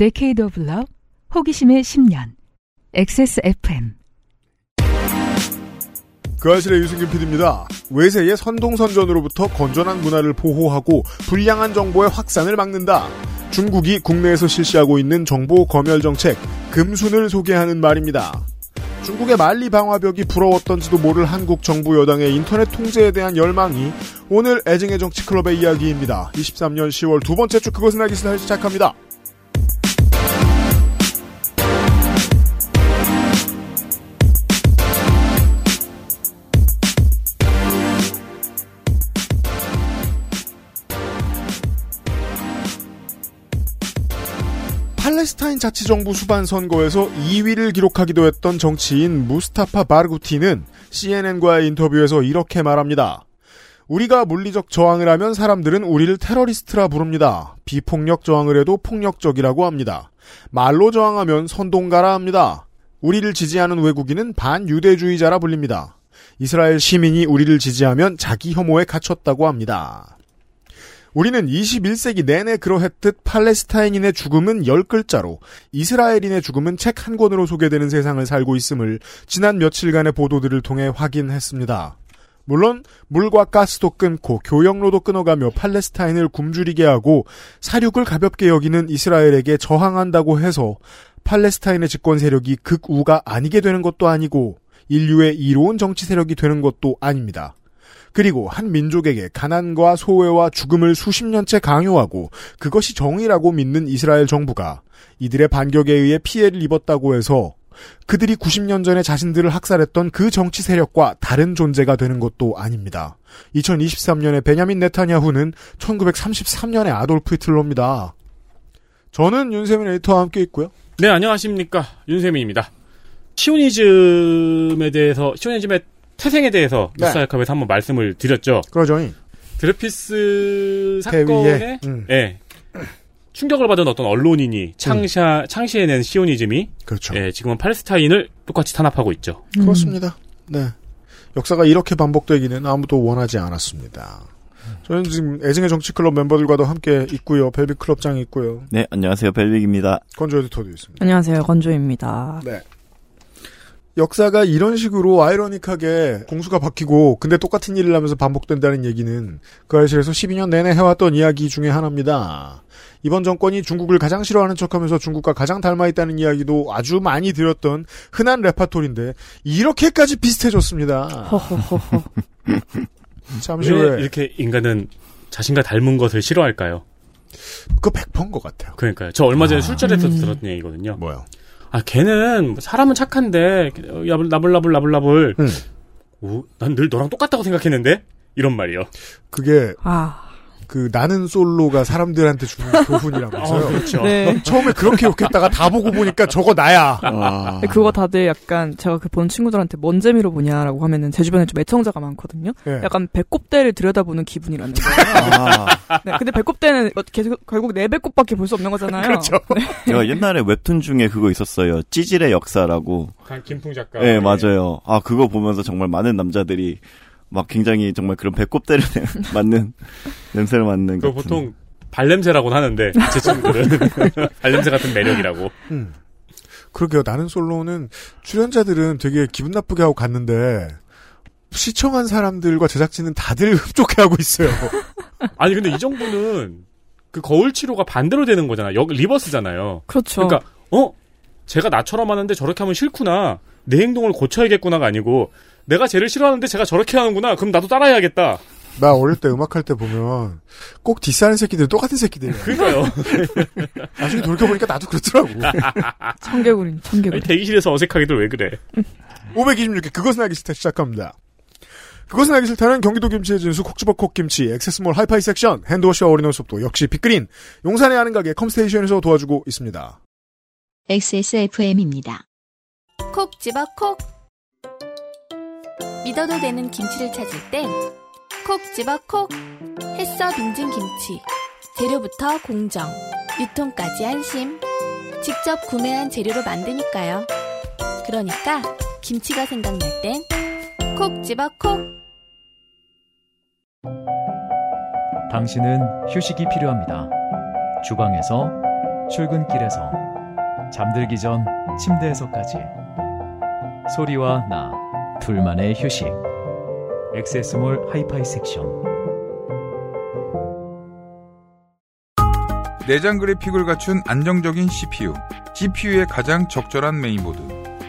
Decade of 호기심의 10년, XSFM. 그 아실의 유승균 PD입니다. 외세의 선동선전으로부터 건전한 문화를 보호하고 불량한 정보의 확산을 막는다. 중국이 국내에서 실시하고 있는 정보 검열 정책, 금순을 소개하는 말입니다. 중국의 만리 방화벽이 부러웠던지도 모를 한국 정부 여당의 인터넷 통제에 대한 열망이 오늘 애증의 정치 클럽의 이야기입니다. 23년 10월 두 번째 주 그것은 알기 싫다 시작합니다. 팔레스타인 자치정부 수반 선거에서 2위를 기록하기도 했던 정치인 무스타파 바르구티는 CNN과의 인터뷰에서 이렇게 말합니다. 우리가 물리적 저항을 하면 사람들은 우리를 테러리스트라 부릅니다. 비폭력 저항을 해도 폭력적이라고 합니다. 말로 저항하면 선동가라 합니다. 우리를 지지하는 외국인은 반유대주의자라 불립니다. 이스라엘 시민이 우리를 지지하면 자기 혐오에 갇혔다고 합니다. 우리는 21세기 내내 그러했듯 팔레스타인인의 죽음은 10글자로 이스라엘인의 죽음은 책 한 권으로 소개되는 세상을 살고 있음을 지난 며칠간의 보도들을 통해 확인했습니다. 물론 물과 가스도 끊고 교역로도 끊어가며 팔레스타인을 굶주리게 하고 사륙을 가볍게 여기는 이스라엘에게 저항한다고 해서 팔레스타인의 집권 세력이 극우가 아니게 되는 것도 아니고 인류의 이로운 정치 세력이 되는 것도 아닙니다. 그리고 한 민족에게 가난과 소외와 죽음을 수십 년째 강요하고 그것이 정의라고 믿는 이스라엘 정부가 이들의 반격에 의해 피해를 입었다고 해서 그들이 90년 전에 자신들을 학살했던 그 정치 세력과 다른 존재가 되는 것도 아닙니다. 2023년에 베냐민 네타냐후는 1933년에 아돌프 히틀러입니다. 저는 윤세민 에디터와 함께 있고요. 네, 안녕하십니까. 윤세민입니다. 시오니즘에 대해서, 시오니즘의 태생에 대해서 네. 뉴스알컵에서 한번 말씀을 드렸죠. 그러죠. 드레피스 대위에, 사건에 음. 예, 충격을 받은 어떤 언론인이 창시하, 창시해낸 시오니즘이 그렇죠. 예, 지금은 팔레스타인을 똑같이 탄압하고 있죠. 그렇습니다. 네. 역사가 이렇게 반복되기는 아무도 원하지 않았습니다. 저는 지금 애증의 정치클럽 멤버들과도 함께 있고요. 벨빅 클럽장이 있고요. 네, 안녕하세요. 벨빅입니다. 건조 에디터도 있습니다. 안녕하세요. 건조입니다. 네. 역사가 이런 식으로 아이러닉하게 공수가 바뀌고 근데 똑같은 일을 하면서 반복된다는 얘기는 그 알실에서 12년 내내 해왔던 이야기 중에 하나입니다. 이번 정권이 중국을 가장 싫어하는 척하면서 중국과 가장 닮아 있다는 이야기도 아주 많이 들었던 흔한 레파토리인데 이렇게까지 비슷해졌습니다. 잠시 왜 후에 이렇게 인간은 자신과 닮은 것을 싫어할까요? 그거 100%인 것 같아요. 그러니까요. 저 얼마 전에 아. 술자리에서 음. 들었던 얘기거든요. 뭐요? 아, 걔는 사람은 착한데 야블 나불나불 나불나불. 음. 오, 난늘 너랑 똑같다고 생각했는데 이런 말이요. 그게 아, 그 나는 솔로가 사람들한테 주는 교훈이라면서요. 그렇죠. 네. 처음에 그렇게 욕했다가 다 보고 보니까 저거 나야. 아, 그거 다들 약간 제가 그 본 친구들한테 뭔 재미로 보냐라고 하면은 제 주변에 좀 애청자가 많거든요. 예. 약간 배꼽대를 들여다보는 기분이라는 거예요. 아, 네, 근데 배꼽대는 어, 계속 결국 내 배꼽밖에 볼 수 없는 거잖아요. 그렇죠. 제가 옛날에 웹툰 중에 그거 있었어요. 찌질의 역사라고. 김풍 작가. 네, 맞아요. 아, 그거 보면서 정말 많은 남자들이 막 굉장히 정말 그런 배꼽대를 맞는 냄새를 맡는 그. 보통 발냄새라고 하는데 제 친구들은 발냄새 같은 매력이라고. 음. 그러게요. 나는 솔로는 출연자들은 되게 기분 나쁘게 하고 갔는데 시청한 사람들과 제작진은 다들 흡족해하고 있어요. 아니 근데 이 정부는 그 거울 치료가 반대로 되는 거잖아. 여 리버스잖아요. 그렇죠. 그러니까 어 제가 나처럼 하는데 저렇게 하면 싫구나. 내 행동을 고쳐야겠구나가 아니고 내가 쟤를 싫어하는데 제가 저렇게 하는구나. 그럼 나도 따라해야겠다. 나 어릴 때 음악할 때 보면 꼭 디스하는 새끼들 똑같은 새끼들이에요. 그러니까요. 나중에 돌이켜보니까 나도 그렇더라고. 청개구리, 청개구리. 대기실에서 어색하기도 왜 그래? 526회 그것은 알기 싫다 시작합니다. 그것은 알기 싫다는 경기도 김치의 진수 콕주버 콕 김치 엑세스몰 하이파이 섹션 핸드워시와 올인원수업도 역시 빅그린 용산에 아는 가게 컴스테이션에서 도와주고 있습니다. XSFM입니다. 콕 집어 콕 믿어도 되는 김치를 찾을 땐 콕 집어 콕 햇서 빙진 김치 재료부터 공정 유통까지 안심 직접 구매한 재료로 만드니까요. 그러니까 김치가 생각날 땐 콕 집어 콕. 당신은 휴식이 필요합니다. 주방에서 출근길에서 잠들기 전 침대에서까지. 소리와 나 둘만의 휴식 엑세스몰 하이파이 섹션 내장 그래픽을 갖춘 안정적인 CPU, GPU의 가장 적절한 메인보드.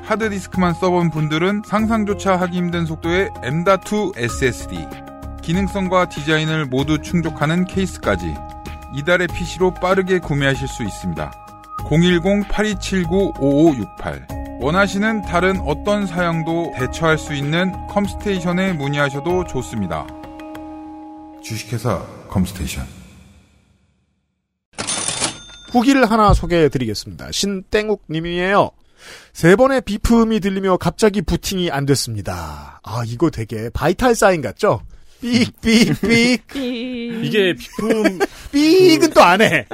하드디스크만 써본 분들은 상상조차 하기 힘든 속도의 M.2 SSD. 기능성과 디자인을 모두 충족하는 케이스까지 이달의 PC로 빠르게 구매하실 수 있습니다. 010-8279-5568 원하시는 다른 어떤 사양도 대처할 수 있는 컴스테이션에 문의하셔도 좋습니다. 주식회사 컴스테이션 후기를 하나 소개해 드리겠습니다. 신땡욱 님이에요. 세 번의 비품이 들리며 갑자기 부팅이 안 됐습니다. 아, 이거 되게 바이탈 사인 같죠? 삑삑삑. 이게 비품 삑은 또 안 해.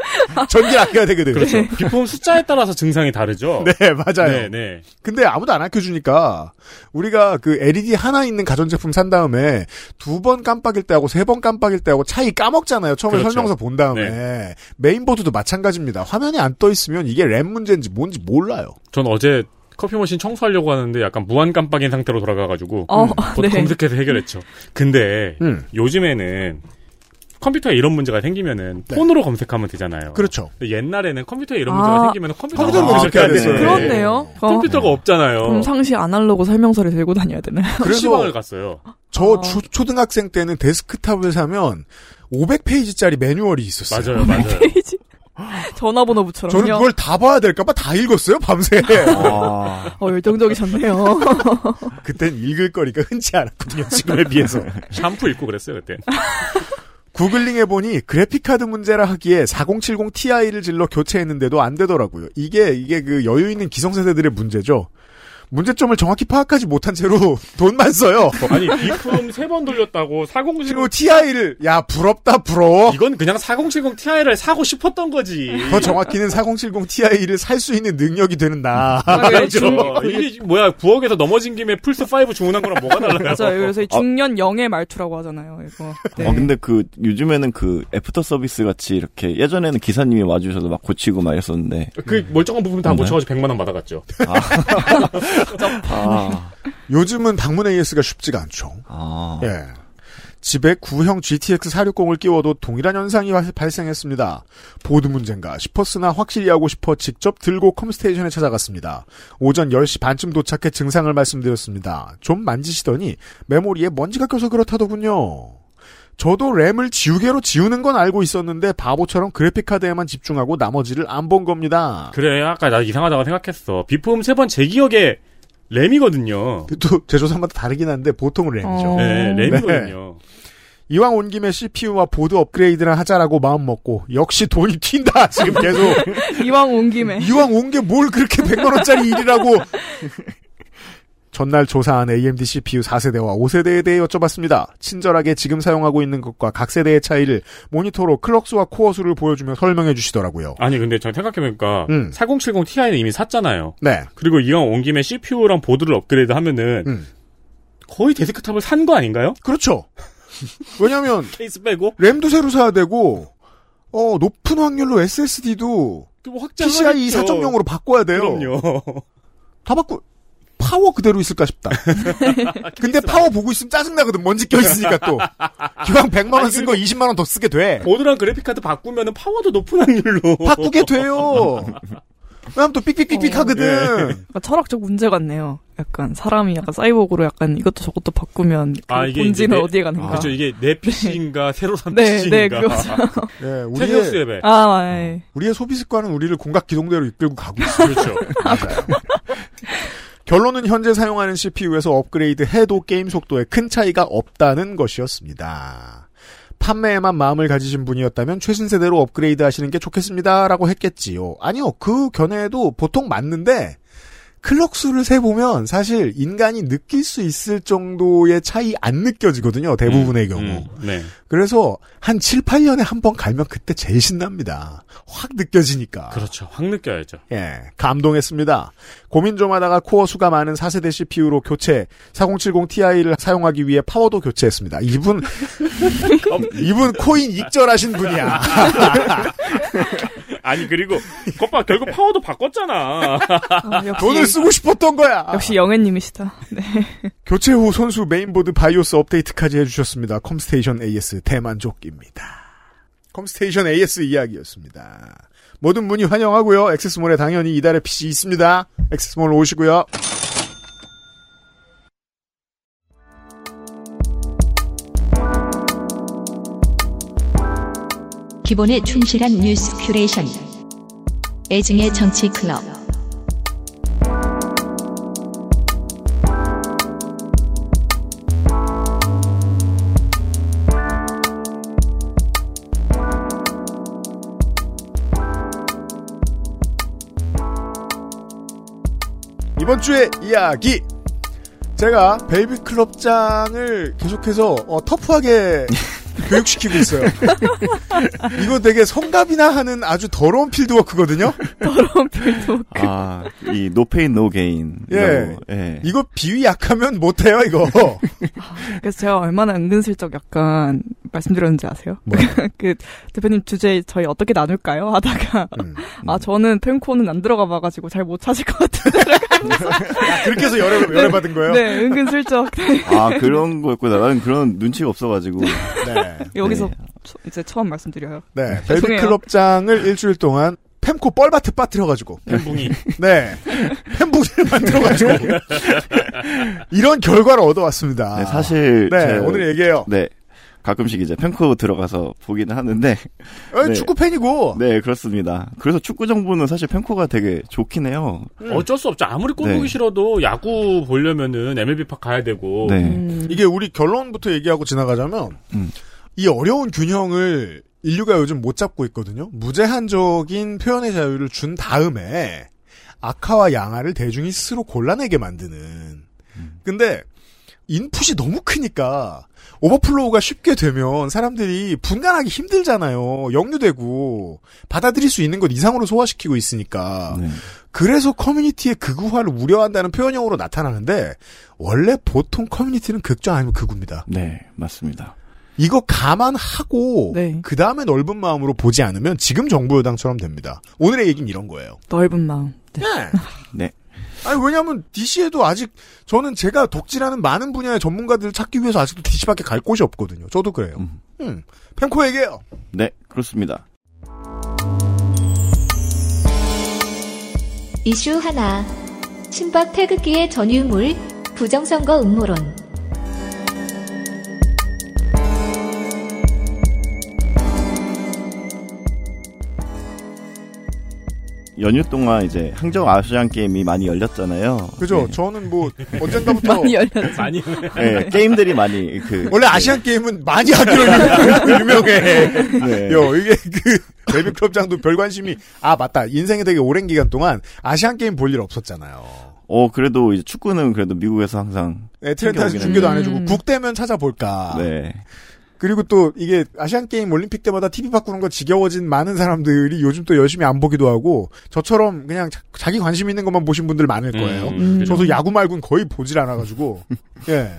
전기를 아껴야 되거든. 그렇죠. 비품 숫자에 따라서 증상이 다르죠. 네, 맞아요. 네, 네. 근데 아무도 안 아껴주니까 우리가 그 LED 하나 있는 가전제품 산 다음에 두 번 깜빡일 때하고 세 번 깜빡일 때하고 차이 까먹잖아요. 처음에 그렇죠. 설명서 본 다음에 네. 메인보드도 마찬가지입니다. 화면이 안 떠 있으면 이게 램 문제인지 뭔지 몰라요. 전 어제 커피 머신 청소하려고 하는데 약간 무한 깜빡인 상태로 돌아가가지고 어, 곧 네. 검색해서 해결했죠. 근데 음. 요즘에는 컴퓨터에 이런 문제가 생기면은 폰으로 검색하면 되잖아요. 그렇죠. 옛날에는 컴퓨터에 이런 아. 문제가 생기면 컴퓨터로 컴퓨터로 검색해야 되는데 됐어요. 그렇네요. 어, 컴퓨터가 없잖아요. 그럼 상시 아날로그 설명서를 들고 다녀야 되나요? PC방을 갔어요. 저 아. 초, 초등학생 때는 데스크탑을 사면 500페이지짜리 매뉴얼이 있었어요. 맞아요, 맞아요. 페이지. 전화번호부처럼요. 저는 그걸 다 봐야 될까봐 다 읽었어요, 밤새. 아, 어, 열정적이셨네요. 그땐 읽을 거리가 흔치 않았거든요, 지금에 비해서. 샴푸 읽고 그랬어요, 그때. 구글링 해보니 그래픽카드 문제라 하기에 4070 Ti를 질러 교체했는데도 안 되더라고요. 이게, 이게 그 여유 있는 기성세대들의 문제죠. 문제점을 정확히 파악하지 못한 채로 돈만 써요. 아니, beep음 세 번 울렸다고 4070 그리고 Ti를, 야, 부럽다, 부러워. 이건 그냥 4070 Ti를 사고 싶었던 거지. 더 정확히는 4070 Ti를 살 수 있는 능력이 되는 나. 그렇죠. 이게 뭐야, 부엌에서 넘어진 김에 플스 5 주문한 거랑 뭐가 달라요? 맞아요. 그래서 이 중년 영의 말투라고 하잖아요. 이거. 네. 어, 근데 그, 요즘에는 그, 애프터 서비스 같이 이렇게, 예전에는 기사님이 와주셔서 막 고치고 막 이랬었는데, 그 멀쩡한 부분 다 없나요? 고쳐가지고 100만 원 받아갔죠. 아, 요즘은 방문 AS가 쉽지가 않죠. 아, 예. 집에 구형 GTX 460을 끼워도 동일한 현상이 발- 발생했습니다. 보드 문제인가 싶었으나 확실히 하고 싶어 직접 들고 컴스테이션에 찾아갔습니다. 오전 10시 반쯤 도착해 증상을 말씀드렸습니다. 좀 만지시더니 메모리에 먼지가 껴서 그렇다더군요. 저도 램을 지우개로 지우는 건 알고 있었는데 바보처럼 그래픽카드에만 집중하고 나머지를 안 본 겁니다. 그래, 아까 나 이상하다고 생각했어. 비품 세 번 제 기억에 램이거든요. 또 제조사마다 다르긴 한데 보통은 램이죠. 어. 네, 램이거든요. 이왕 온 김에 CPU와 보드 업그레이드나 하자라고 마음 먹고 역시 돈이 튄다 지금 계속 이왕 온 김에. 이왕 온 게 뭘 그렇게 100만 원짜리 일이라고 전날 조사한 AMD CPU 4세대와 5세대에 대해 여쭤봤습니다. 친절하게 지금 사용하고 있는 것과 각 세대의 차이를 모니터로 clock수와 코어 수를 보여주며 설명해 주시더라고요. 아니, 근데 저 생각해보니까, 음. 4070 Ti는 이미 샀잖아요. 네. 그리고 이왕 온 김에 CPU랑 보드를 업그레이드 하면은, 음. 거의 데스크탑을 산 거 아닌가요? 그렇죠. 왜냐면 케이스 빼고? 램도 새로 사야 되고 어 높은 확률로 SSD도 뭐 PCIe 4.0으로 바꿔야 돼요. 그럼요. 다 바꾸 파워 그대로 있을까 싶다. 근데 파워 보고 있으면 짜증나거든. 먼지 껴있으니까 또. 기왕 100만원 쓴 거 20만원 더 쓰게 돼. 보드랑 그래픽카드 바꾸면은 파워도 높은 확률로. 바꾸게 돼요. 왜냐면 또 삑삑삑삑 어, 하거든. 약간 철학적 문제 같네요. 약간 사람이 약간 사이보그로 약간 이것도 저것도 바꾸면 그 아, 이게 본질은 어디에 가는가. 그렇죠. 이게 내 PC인가 새로 산 네, PC인가. 네, 그거죠. 예, 테세우스 우리의. 아, 네. 우리의 소비 습관은 우리를 공각 기동대로 이끌고 가고 있어요. 그렇죠. 결론은 현재 사용하는 CPU에서 업그레이드 해도 게임 속도에 큰 차이가 없다는 것이었습니다. 판매에만 마음을 가지신 분이었다면 최신 세대로 업그레이드 하시는 게 좋겠습니다 라고 했겠지요. 아니요. 그 견해도 보통 맞는데 클럭 수를 세보면 사실 인간이 느낄 수 있을 정도의 차이 안 느껴지거든요. 대부분의 경우. 음, 네. 그래서 한 7, 8년에 한 번 갈면 그때 제일 신납니다. 확 느껴지니까. 그렇죠. 확 느껴야죠. 예, 감동했습니다. 고민 좀 하다가 코어 수가 많은 4세대 CPU로 교체, 4070 Ti를 사용하기 위해 파워도 교체했습니다. 이분, 이분 코인 익절하신 분이야. 아니 그리고 거봐 결국 파워도 바꿨잖아. 아, 역시, 돈을 쓰고 싶었던 거야. 역시 영애님이시다. 네. 교체 후 손수 메인보드 BIOS 업데이트까지 해주셨습니다. 컴스테이션 AS 대만족입니다. 컴스테이션 AS 이야기였습니다. 모든 문의 환영하고요. 액세스몰에 당연히 이달의 PC 있습니다. 액세스몰 오시고요. 기본에 충실한 뉴스 큐레이션. 애증의 정치 클럽. 이번 주의 이야기. 제가 벨비 클럽장을 계속해서 어, 터프하게 교육시키고 있어요. 이거 되게 성갑이나 하는 아주 더러운 fieldwork거든요. 더러운 필드. 아, 이 no pain no gain. 예. 예. 이거 비위 약하면 못해요, 이거. 그래서 제가 얼마나 은근슬쩍 약간 말씀드렸는지 아세요? 뭐? 그 대표님 주제 저희 어떻게 나눌까요? 하다가 음. 아 저는 펜코는 안 들어가 봐가지고 잘 못 찾을 것 같은데 아, 그렇게 해서 열애, 열애 받은 거예요? 네 은근슬쩍 아, 그런 거였구나. 나는 그런 눈치가 없어가지고. 네. 여기서 네. 처- 이제 처음 말씀드려요. 네. 벨비 죄송해요. 클럽장을 일주일 동안 펜코 뻘밭에 빠뜨려가지고. 멘붕이. 네. 펜붕이를 만들어가지고. 이런 결과를 얻어왔습니다. 네, 사실. 네, 제- 오늘 얘기해요. 네. 가끔씩 이제 펜코 들어가서 보기는 하는데. 어, 네. 축구 팬이고. 네, 그렇습니다. 그래서 축구 정보는 사실 펜코가 되게 좋긴 해요. 어쩔 수 없죠. 아무리 꼴 네. 보기 싫어도 야구 보려면은 MLB 팍 가야 되고. 네. 음, 이게 우리 결론부터 얘기하고 지나가자면, 음. 이 어려운 균형을 인류가 요즘 못 잡고 있거든요. 무제한적인 표현의 자유를 준 다음에 악화와 양화를 대중이 스스로 골라내게 만드는. 근데 인풋이 너무 크니까 오버플로우가 쉽게 되면 사람들이 분간하기 힘들잖아요. 역류되고 받아들일 수 있는 것 이상으로 소화시키고 있으니까. 네. 그래서 커뮤니티의 극우화를 우려한다는 표현형으로 나타나는데 원래 보통 커뮤니티는 극좌 아니면 극우입니다. 네, 맞습니다. 이거 감안하고 네. 그 다음에 넓은 마음으로 보지 않으면 지금 정부 여당처럼 됩니다. 오늘의 얘기는 이런 거예요. 넓은 마음. 네. 네. 네. 아니 왜냐하면 DC에도 아직 저는 제가 독지라는 많은 분야의 전문가들을 찾기 위해서 아직도 DC밖에 갈 곳이 없거든요. 저도 그래요. 음. 음. 펜코 얘기해요. 네, 그렇습니다. 이슈 하나. 친박 태극기의 전유물. 부정선거 음모론. 연휴 동안 이제 항저우 아시안 게임이 많이 열렸잖아요. 그죠? 네. 저는 뭐 언젠가부터 많이 열렸지. 많이. 네, 게임들이 많이 그 원래 아시안 게임은 많이 하기로 유- 유명해. 네. 요 이게 그 데뷔 클럽장도 별 관심이 아 맞다 인생에 되게 오랜 기간 동안 아시안 게임 볼 일 없었잖아요. 어 그래도 이제 축구는 그래도 미국에서 항상 애틀랜타에서 챙겨오긴 중계도 안. 해주고 음. 국대면 찾아볼까. 네. 그리고 또 이게 아시안 게임 올림픽 때마다 TV 바꾸는 거 지겨워진 많은 사람들이 요즘 또 열심히 안 보기도 하고 저처럼 그냥 자, 기 관심 있는 것만 보신 분들 많을 거예요. 음. 저도 야구 말고는 거의 보질 않아 가지고 예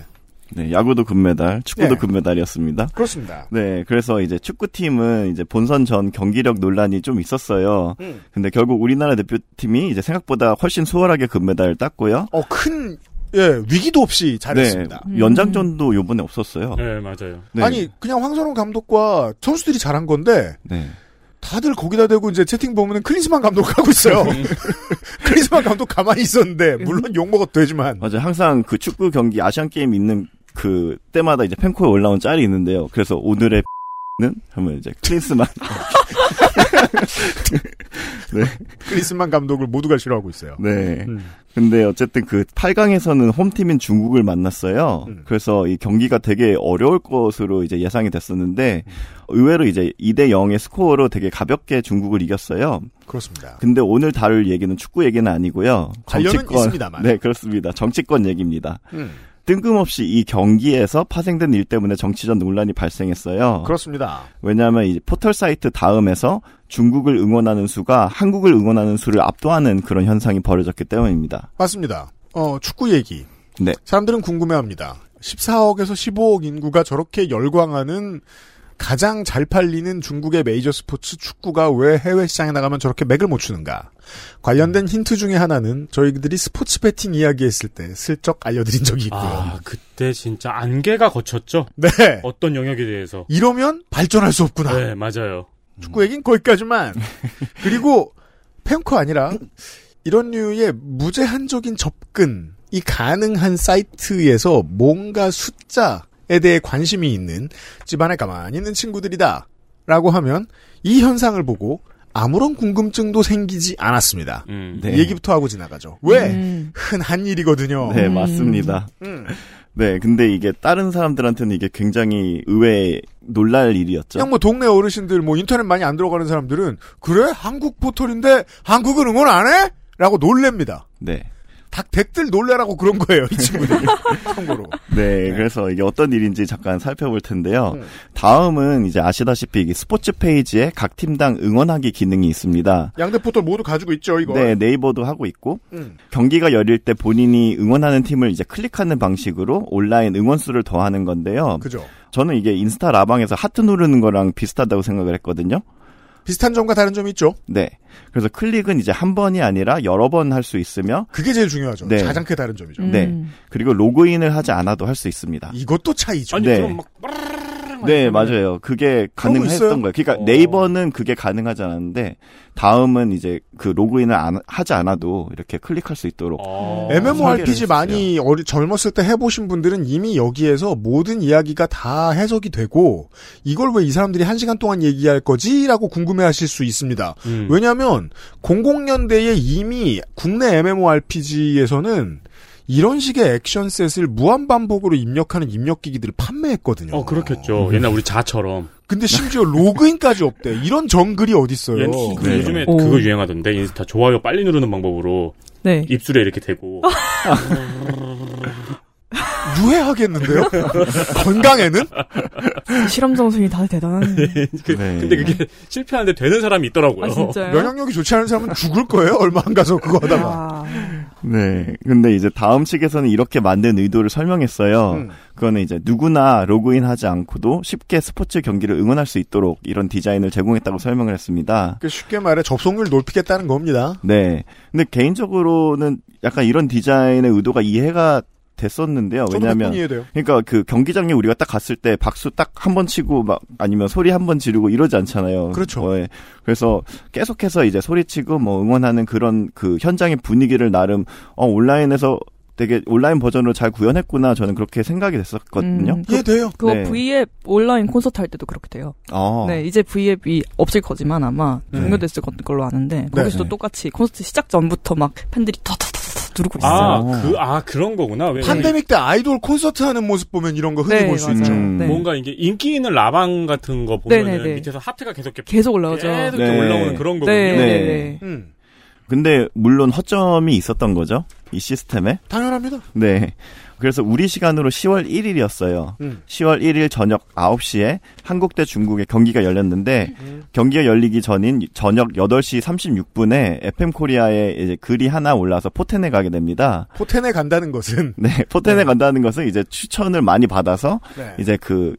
네, 야구도 금메달, 축구도 네. 금메달이었습니다. 그렇습니다. 네, 그래서 이제 축구팀은 이제 본선 전 경기력 논란이 좀 있었어요. 근데 결국 우리나라 대표팀이 이제 생각보다 훨씬 수월하게 금메달을 땄고요. 어 큰 예, 위기도 없이 잘했습니다. 네, 연장전도 요번에 없었어요. 네, 맞아요. 네. 아니 그냥 황선홍 감독과 선수들이 잘한 건데 네. 다들 거기다 대고 이제 채팅 보면은 클린스만 감독 하고 있어요. 클린스만 감독 가만히 있었는데 물론 욕 먹어도 되지만 맞아요. 항상 그 축구 경기 아시안 게임 있는 그 때마다 이제 팬코에 올라온 짤이 있는데요. 그래서 오늘의 는 하면 이제 클린스만 클린스만 감독을 모두가 싫어하고 있어요. 네. 음. 근데 어쨌든 그 8강에서는 홈팀인 중국을 만났어요. 음. 그래서 이 경기가 되게 어려울 것으로 이제 예상이 됐었는데 의외로 이제 2대 0의 스코어로 되게 가볍게 중국을 이겼어요. 그렇습니다. 근데 오늘 다룰 얘기는 축구 얘기는 아니고요. 관련은 있습니다만. 네, 그렇습니다. 정치권 얘기입니다. 음. 뜬금없이 이 경기에서 파생된 일 때문에 정치적 논란이 발생했어요. 그렇습니다. 왜냐하면 이 포털 사이트 다음에서 중국을 응원하는 수가 한국을 응원하는 수를 압도하는 그런 현상이 벌어졌기 때문입니다. 맞습니다. 어, 축구 얘기. 네. 사람들은 궁금해합니다. 14억에서 15억 인구가 저렇게 열광하는 가장 잘 팔리는 중국의 메이저 스포츠 축구가 왜 해외 시장에 나가면 저렇게 맥을 못 추는가? 관련된 힌트 중에 하나는 저희들이 스포츠 베팅 이야기했을 때 슬쩍 알려드린 적이 있고요. 아, 그때 진짜 안개가 거쳤죠? 네. 어떤 영역에 대해서. 이러면 발전할 수 없구나. 네, 맞아요. 축구 얘기는 거기까지만. 그리고 팬코 아니라 이런 류의 무제한적인 접근이 가능한 사이트에서 뭔가 숫자에 대해 관심이 있는 집안에 가만히 있는 친구들이다. 라고 하면 이 현상을 보고 아무런 궁금증도 생기지 않았습니다. 음. 네. 얘기부터 하고 지나가죠. 왜? 음. 흔한 일이거든요. 네, 음. 맞습니다. 음. 네, 근데 이게 다른 사람들한테는 이게 굉장히 의외의 놀랄 일이었죠. 그냥 뭐 동네 어르신들 뭐 인터넷 많이 안 들어가는 사람들은 그래 한국 포털인데 한국은 응원 안 해? 라고 놀랍니다. 네. 닭 댁들 놀래라고 그런 거예요 이 친구들이 참고로. 네, 그래서 이게 어떤 일인지 잠깐 살펴볼 텐데요. 음. 다음은 이제 아시다시피 이게 스포츠 페이지에 각 팀당 응원하기 기능이 있습니다. 양대 포털 모두 가지고 있죠 이거. 네, 네이버도 하고 있고 음. 경기가 열릴 때 본인이 응원하는 팀을 이제 클릭하는 방식으로 온라인 응원 수를 더하는 건데요. 그죠. 저는 이게 인스타 라방에서 하트 누르는 거랑 비슷하다고 생각을 했거든요. 비슷한 점과 다른 점이 있죠. 네. 그래서 클릭은 이제 한 번이 아니라 여러 번 할 수 있으며 그게 제일 중요하죠. 네. 가장 큰 다른 점이죠. 음. 네. 그리고 로그인을 하지 않아도 할 수 있습니다. 이것도 차이죠. 아니, 네. 그럼 막, 네, 맞아요. 그게? 가능했던 거예요. 그러니까 어. 네이버는 그게 가능하지 않았는데 다음은 이제 그 로그인을 안, 하지 않아도 이렇게 클릭할 수 있도록 어. MMORPG 많이 어리, 젊었을 때 해보신 분들은 이미 여기에서 모든 이야기가 다 해석이 되고 이걸 왜 이 사람들이 한 시간 동안 얘기할 거지라고 궁금해하실 수 있습니다. 음. 왜냐하면 00년대에 이미 국내 MMORPG에서는 이런 식의 액션셋을 무한 반복으로 입력하는 입력기기들을 판매했거든요. 어, 그렇겠죠. 옛날 우리 자처럼. 근데 심지어 로그인까지 없대. 이런 정글이 어딨어요. 옛- 그 네. 요즘에 오. 그거 유행하던데. 인스타 좋아요 빨리 누르는 방법으로 네. 입술에 이렇게 대고. 유해하겠는데요? 건강에는? 실험 정신이 다들 대단하네. 그- 네. 근데 그게 실패하는데 되는 사람이 있더라고요. 아 진짜요? 면역력이 좋지 않은 사람은 죽을 거예요. 얼마 안 가서 그거 하다가. 아, 네. 근데 이제 다음 식에서는 이렇게 만든 의도를 설명했어요. 음. 그거는 이제 누구나 로그인 하지 않고도 쉽게 스포츠 경기를 응원할 수 있도록 이런 디자인을 제공했다고 설명을 했습니다. 그 쉽게 말해 접속률 높이겠다는 겁니다. 네. 근데 개인적으로는 약간 이런 디자인의 의도가 이해가 됐었는데요. 왜냐하면. 그러니까 그 경기장에 우리가 딱 갔을 때 박수 딱 한 번 치고 막 아니면 소리 한 번 지르고 이러지 않잖아요. 그렇죠. 어, 예. 그래서 계속해서 이제 소리치고 뭐 응원하는 그런 그 현장의 분위기를 나름 어 온라인에서 되게 온라인 버전으로 잘 구현했구나 저는 그렇게 생각이 됐었거든요. 음, 이해돼요. 그거 네. V앱 온라인 콘서트 할 때도 그렇게 돼요. 어. 네, 이제 V앱이 없을 거지만 아마 네. 종료됐을 걸로 아는데 거기서도 네. 똑같이 콘서트 시작 전부터 막 팬들이 더더더 더 누르고 있어요. 아, 있어요. 그, 아, 그런 거구나. 왜냐면 판데믹 때 아이돌 콘서트 하는 모습 보면 이런 거 흔히 네, 볼수 맞아요. 있죠. 음. 네. 뭔가 이게 인기 있는 라방 같은 거 보면은 네네네. 밑에서 하트가 계속 이렇게 계속 올라오죠. 계속 네. 올라오는 그런 거군요. 네, 네. 네, 네. 음, 근데 물론 허점이 있었던 거죠. 이 시스템에. 당연합니다. 네. 그래서 우리 시간으로 10월 1일이었어요. 음. 10월 1일 저녁 9시에 한국 대 중국의 경기가 열렸는데 음. 경기가 열리기 전인 저녁 8시 36분에 FM 코리아에 이제 글이 하나 올라서 포텐에 가게 됩니다. 포텐에 간다는 것은 네, 포텐에 네. 간다는 것은 이제 추천을 많이 받아서 네. 이제 그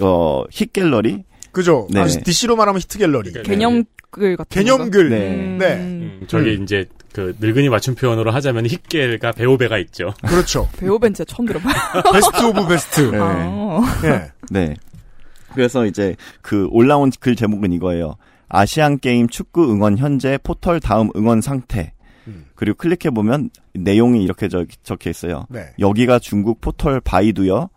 어, 힛 갤러리 그죠. 네. 아, DC로 말하면 히트 갤러리. 그러니까 개념글 같은 개념글. 거. 네. 음. 네. 음, 저기 이제 그 늙은이 맞춤 표현으로 하자면 힛갤과 베오베가 있죠. 그렇죠. 배우벤 진짜 처음 들어봐요. best of best. 네. 아. 예. 네. 그래서 이제 그 올라온 글 제목은 이거예요. 아시안 게임 축구 응원 현재 포털 다음 응원 상태. 음. 그리고 클릭해 보면 내용이 이렇게 적, 적혀 있어요. 네. 여기가 중국 포털 바이두요.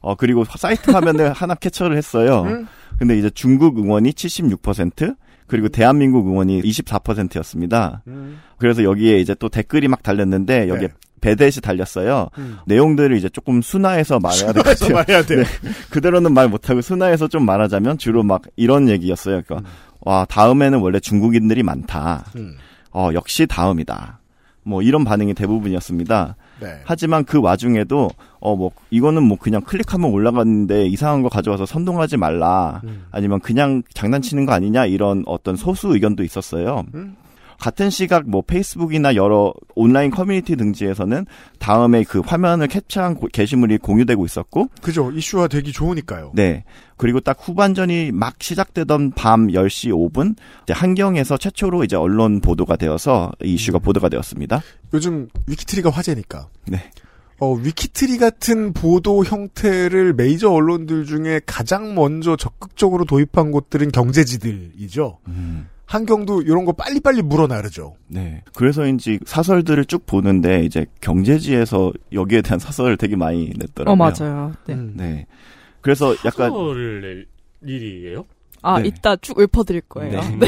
어 그리고 사이트 화면을 하나 캡처를 했어요. 음? 근데 이제 중국 응원이 76% 그리고 대한민국 응원이 24%였습니다. 음. 그래서 여기에 이제 또 댓글이 막 달렸는데 여기에 네. 배댓이 달렸어요. 음. 내용들을 이제 조금 순화해서 말해야 될 것 같아요. 말해야 돼요. 그대로는 말 못하고 순화해서 좀 말하자면 주로 막 이런 얘기였어요. 그러니까 와 다음에는 원래 중국인들이 많다. 음. 어 역시 다음이다. 뭐 이런 반응이 대부분이었습니다. 네. 하지만 그 와중에도 어 뭐 이거는 뭐 그냥 클릭하면 올라갔는데 이상한 거 가져와서 선동하지 말라. 음. 아니면 그냥 장난치는 거 아니냐 이런 어떤 소수 의견도 있었어요. 음. 같은 시각 뭐 페이스북이나 여러 온라인 커뮤니티 등지에서는 다음에 그 화면을 캡처한 고- 게시물이 공유되고 있었고 그죠. 이슈화 되기 좋으니까요. 네. 그리고 딱 후반전이 막 시작되던 밤 10시 5분 이제 한경에서 최초로 이제 언론 보도가 되어서 이 이슈가 보도가 되었습니다. 요즘 위키트리가 화제니까. 네. 어, 위키트리 같은 보도 형태를 메이저 언론들 중에 가장 먼저 적극적으로 도입한 곳들은 경제지들이죠. 한경도 이런 거 빨리빨리 물어나르죠. 네. 그래서인지 사설들을 쭉 보는데 이제 경제지에서 여기에 대한 사설을 되게 많이 냈더라고요. 어 맞아요. 네. 음. 네. 그래서 약간 낼 일이에요? 아 네. 이따 쭉 읊어드릴 거예요. 네.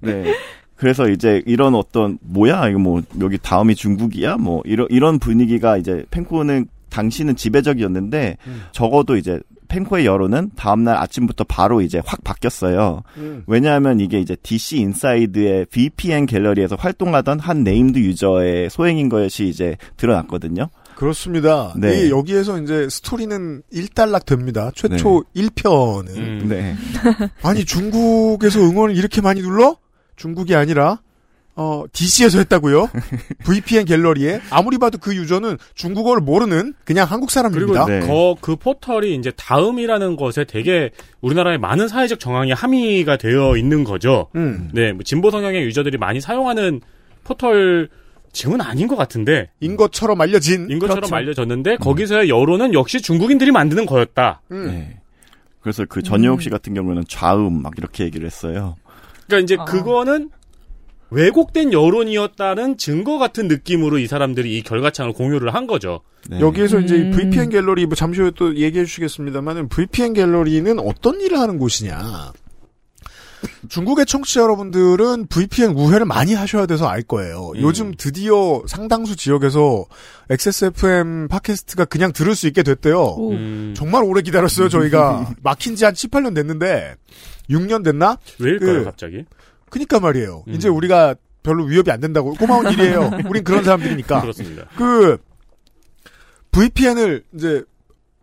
네. 그래서 이제 이런 어떤 뭐야 이거 뭐 여기 다음이 중국이야 뭐 이런 이런 분위기가 이제 펨코는 당시는 지배적이었는데 음. 적어도 이제 펨코의 여론은 다음날 아침부터 바로 이제 확 바뀌었어요. 음. 왜냐하면 이게 이제 DC 인사이드의 VPN 갤러리에서 활동하던 한 named 유저의 소행인 것이 이제 드러났거든요. 그렇습니다. 네. 이 여기에서 이제 스토리는 일단락 됩니다. 최초 1편은. 음. 네. 아니, 중국에서 응원을 이렇게 많이 눌러? 중국이 아니라, 어, DC에서 했다고요? VPN 갤러리에? 아무리 봐도 그 유저는 중국어를 모르는 그냥 한국 그리고 사람입니다. 네. 거, 그 포털이 이제 다음이라는 것에 되게 우리나라의 많은 사회적 정황이 함의가 되어 있는 거죠. 음. 네, 뭐 진보 성향의 유저들이 많이 사용하는 포털 지금은 아닌 것 같은데 인 것처럼 알려진. 인 것처럼 그렇죠. 알려졌는데 거기서의 여론은 역시 중국인들이 만드는 거였다. 음. 네. 그래서 그 전효옥 씨 같은 경우는 좌음 막 이렇게 얘기를 했어요. 그러니까 이제 아. 그거는 왜곡된 여론이었다는 증거 같은 느낌으로 이 사람들이 이 결과창을 공유를 한 거죠. 네. 여기에서 이제 음. VPN 갤러리 뭐 잠시 후에 또 얘기해 주시겠습니다만은 VPN 갤러리는 어떤 일을 하는 곳이냐. 중국의 청취자 여러분들은 VPN 우회를 많이 하셔야 돼서 알 거예요. 음. 요즘 드디어 상당수 지역에서 XSFM 팟캐스트가 그냥 들을 수 있게 됐대요. 오. 음, 정말 오래 기다렸어요, 저희가. 막힌 지 한 7, 8년 됐는데, 6년 됐나? 왜일까요, 그- 갑자기? 그니까 말이에요. 음. 이제 우리가 별로 위협이 안 된다고. 고마운 일이에요. 우린 그런 사람들이니까. 그렇습니다. 그 VPN을 이제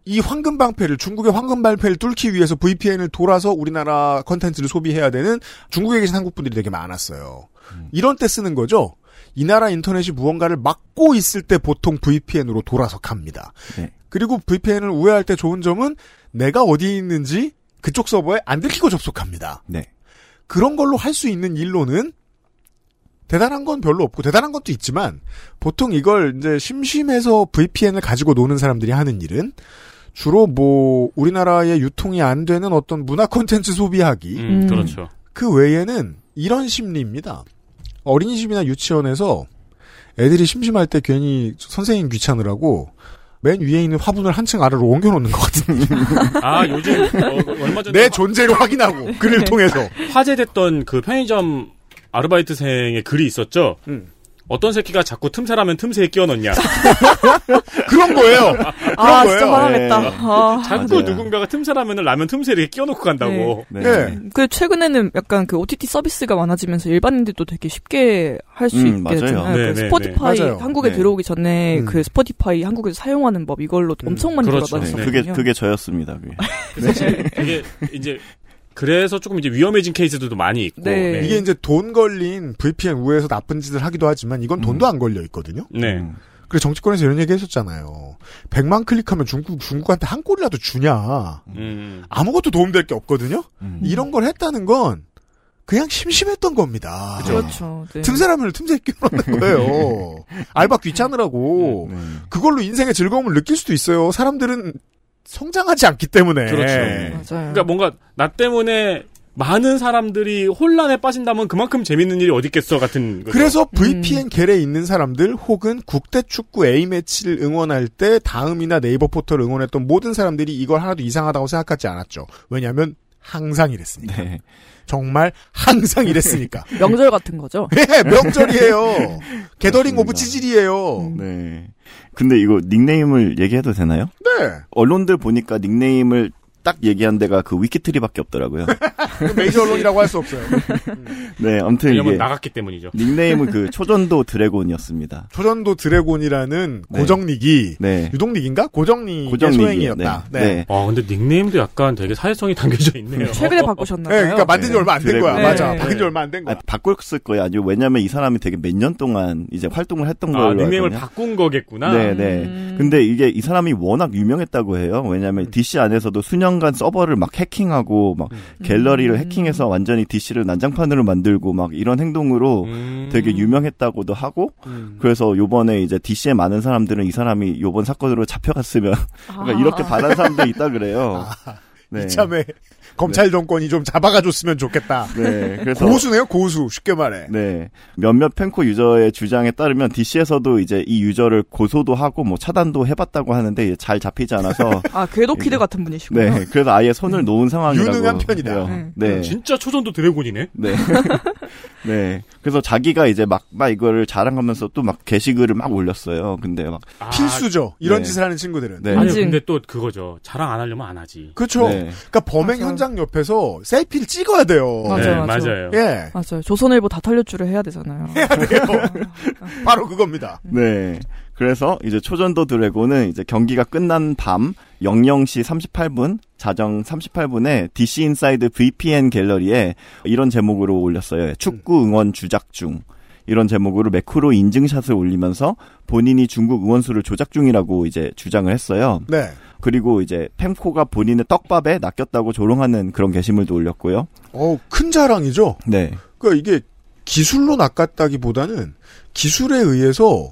이 황금 방패를 중국의 황금 방패를 뚫기 위해서 VPN을 돌아서 우리나라 컨텐츠를 소비해야 되는 중국에 계신 한국 분들이 되게 많았어요. 이런 때 쓰는 거죠. 이 나라 인터넷이 무언가를 막고 있을 때 보통 VPN으로 돌아서 갑니다. 네. 그리고 VPN을 우회할 때 좋은 점은 내가 어디에 있는지 그쪽 서버에 안 들키고 접속합니다. 네. 그런 걸로 할 수 있는 일로는 대단한 건 별로 없고 대단한 것도 있지만 보통 이걸 이제 심심해서 VPN을 가지고 노는 사람들이 하는 일은 주로 뭐 우리나라에 유통이 안 되는 어떤 문화 콘텐츠 소비하기 음, 음. 그렇죠. 그 외에는 이런 심리입니다. 어린이집이나 유치원에서 애들이 심심할 때 괜히 선생님 귀찮으라고 맨 위에 있는 화분을 한층 아래로 옮겨놓는 것 같은 아, 요즘, 어, 얼마 전에 내 존재를 확인하고 글을 통해서 화제됐던 그 편의점 아르바이트생의 글이 있었죠. 음. 어떤 새끼가 자꾸 틈새라면 틈새에 끼워 넣냐. 그런 거예요. 아 거예요. 진짜 화나겠다. 네. 아. 자꾸 맞아요. 누군가가 틈새라면을 라면 틈새에 이렇게 끼워 놓고 간다고. 네. 네. 그 최근에는 약간 그 OTT 서비스가 많아지면서 일반인들도 되게 쉽게 할수 음, 있게 맞아요. 됐잖아요. 네, 그 네, 스포티파이 네. 맞아요. 한국에 네. 들어오기 전에 음. 그 스포티파이 한국에서 사용하는 법 이걸로 음. 엄청 많이 그렇죠. 돌아다녔거든요. 그게 그게 저였습니다. 그게. 사실 되게 이제 그래서 조금 이제 위험해진 케이스들도 많이 있고. 네. 이게 이제 돈 걸린 VPN 우회해서 나쁜 짓을 하기도 하지만 이건 돈도 안 걸려 있거든요. 네. 음. 그래서 정치권에서 이런 얘기 했었잖아요. 100만 클릭하면 중국, 중국한테 한 골이라도 주냐. 음. 아무것도 도움될 게 없거든요? 음. 이런 걸 했다는 건 그냥 심심했던 겁니다. 그렇죠. 네. 틈새 라면을 틈새에 끼워넣는 거예요. 알바 귀찮으라고. 네. 그걸로 인생의 즐거움을 느낄 수도 있어요. 사람들은 성장하지 않기 때문에. 그렇죠. 맞아요. 그러니까 뭔가 나 때문에 많은 사람들이 혼란에 빠진다면 그만큼 재밌는 일이 어디 있겠어 같은. 거죠. 그래서 VPN 겔에 있는 사람들 혹은 국대 축구 A매치를 응원할 때 다음이나 네이버 포털을 응원했던 모든 사람들이 이걸 하나도 이상하다고 생각하지 않았죠. 왜냐하면 항상 이랬으니까. 네. 정말 항상 이랬으니까. 명절 같은 거죠. 네, 명절이에요. gathering of. 찌질이에요. 네. 근데 이거 닉네임을 얘기해도 되나요? 네. 언론들 보니까 닉네임을 딱 얘기한 데가 그 위키트리밖에 없더라고요. 메이저 언론이라고 할 수 없어요. 네, 아무튼 왜냐면 이게 나갔기 때문이죠. 닉네임은 그 초전도 드래곤이었습니다. 초전도 드래곤이라는 네. 고정닉이 네. 유동닉인가? 고정닉의 고정닉이에요. 소행이었다. 네. 네. 네. 아 근데 닉네임도 약간 되게 사회성이 담겨져 있네요. 최근에 네, 바꾸셨나봐요. 그러니까 만든 지 네. 얼마 안 된 거야. 맞아. 네. 바뀐 지 얼마 안 된 거야. 아, 바꿨을 거예요. 아니요. 왜냐면 이 사람이 되게 몇 년 동안 이제 활동을 했던 걸로 아 닉네임을 알거든요. 바꾼 거겠구나. 네, 네. 음. 근데 이게 이 사람이 워낙 유명했다고 해요. 음. 왜냐면 DC 안에서도 수년 간 서버를 막 해킹하고 막 음. 갤러리를 음. 해킹해서 완전히 DC를 난장판으로 만들고 막 이런 행동으로 음. 되게 유명했다고도 하고 음. 그래서 요번에 이제 DC의 많은 사람들은 이 사람이 요번 사건으로 잡혀갔으면 그러니까 아. 이렇게 바라는 사람도 있다 그래요. 네. 아, 이참에 검찰 정권이 좀 잡아가 줬으면 좋겠다. 네. 그래서 고수네요, 고수. 쉽게 말해. 네. 몇몇 펜코 유저의 주장에 따르면 DC에서도 이제 이 유저를 고소도 하고 뭐 차단도 해봤다고 하는데 잘 잡히지 않아서 아, 궤도키드 같은 분이시구나. 네. 그래서 아예 손을 놓은 상황이라고 유능한 편이다. 해요. 네. 네. 진짜 초전도 드래곤이네. 네. 네. 그래서 자기가 이제 막, 막 이거를 자랑하면서 또 막 게시글을 막 올렸어요. 근데 막, 아, 필수죠. 이런 네. 짓을 하는 친구들은. 네. 아니. 근데 또 그거죠. 자랑 안 하려면 안 하지. 그렇죠. 네. 그러니까 범행 맞아. 현장 옆에서 selfie를 찍어야 돼요. 맞아요, 네, 맞아요. 맞아요. 예. 맞아요. 조선일보 다 털려주를 해야 되잖아요. 해야 돼요. 바로 그겁니다. 네. 그래서 이제 초전도 드래곤은 이제 경기가 끝난 밤 00시 38분, 자정 38분에 DC 인사이드 VPN 갤러리에 이런 제목으로 올렸어요. 축구 응원 주작 중. 이런 제목으로 매크로 인증샷을 올리면서 본인이 중국 응원수를 조작 중이라고 이제 주장을 했어요. 네. 그리고 이제 펜코가 본인의 떡밥에 낚였다고 조롱하는 그런 게시물도 올렸고요. 어, 큰 자랑이죠. 네. 그러니까 이게 기술로 낚았다기보다는 기술에 의해서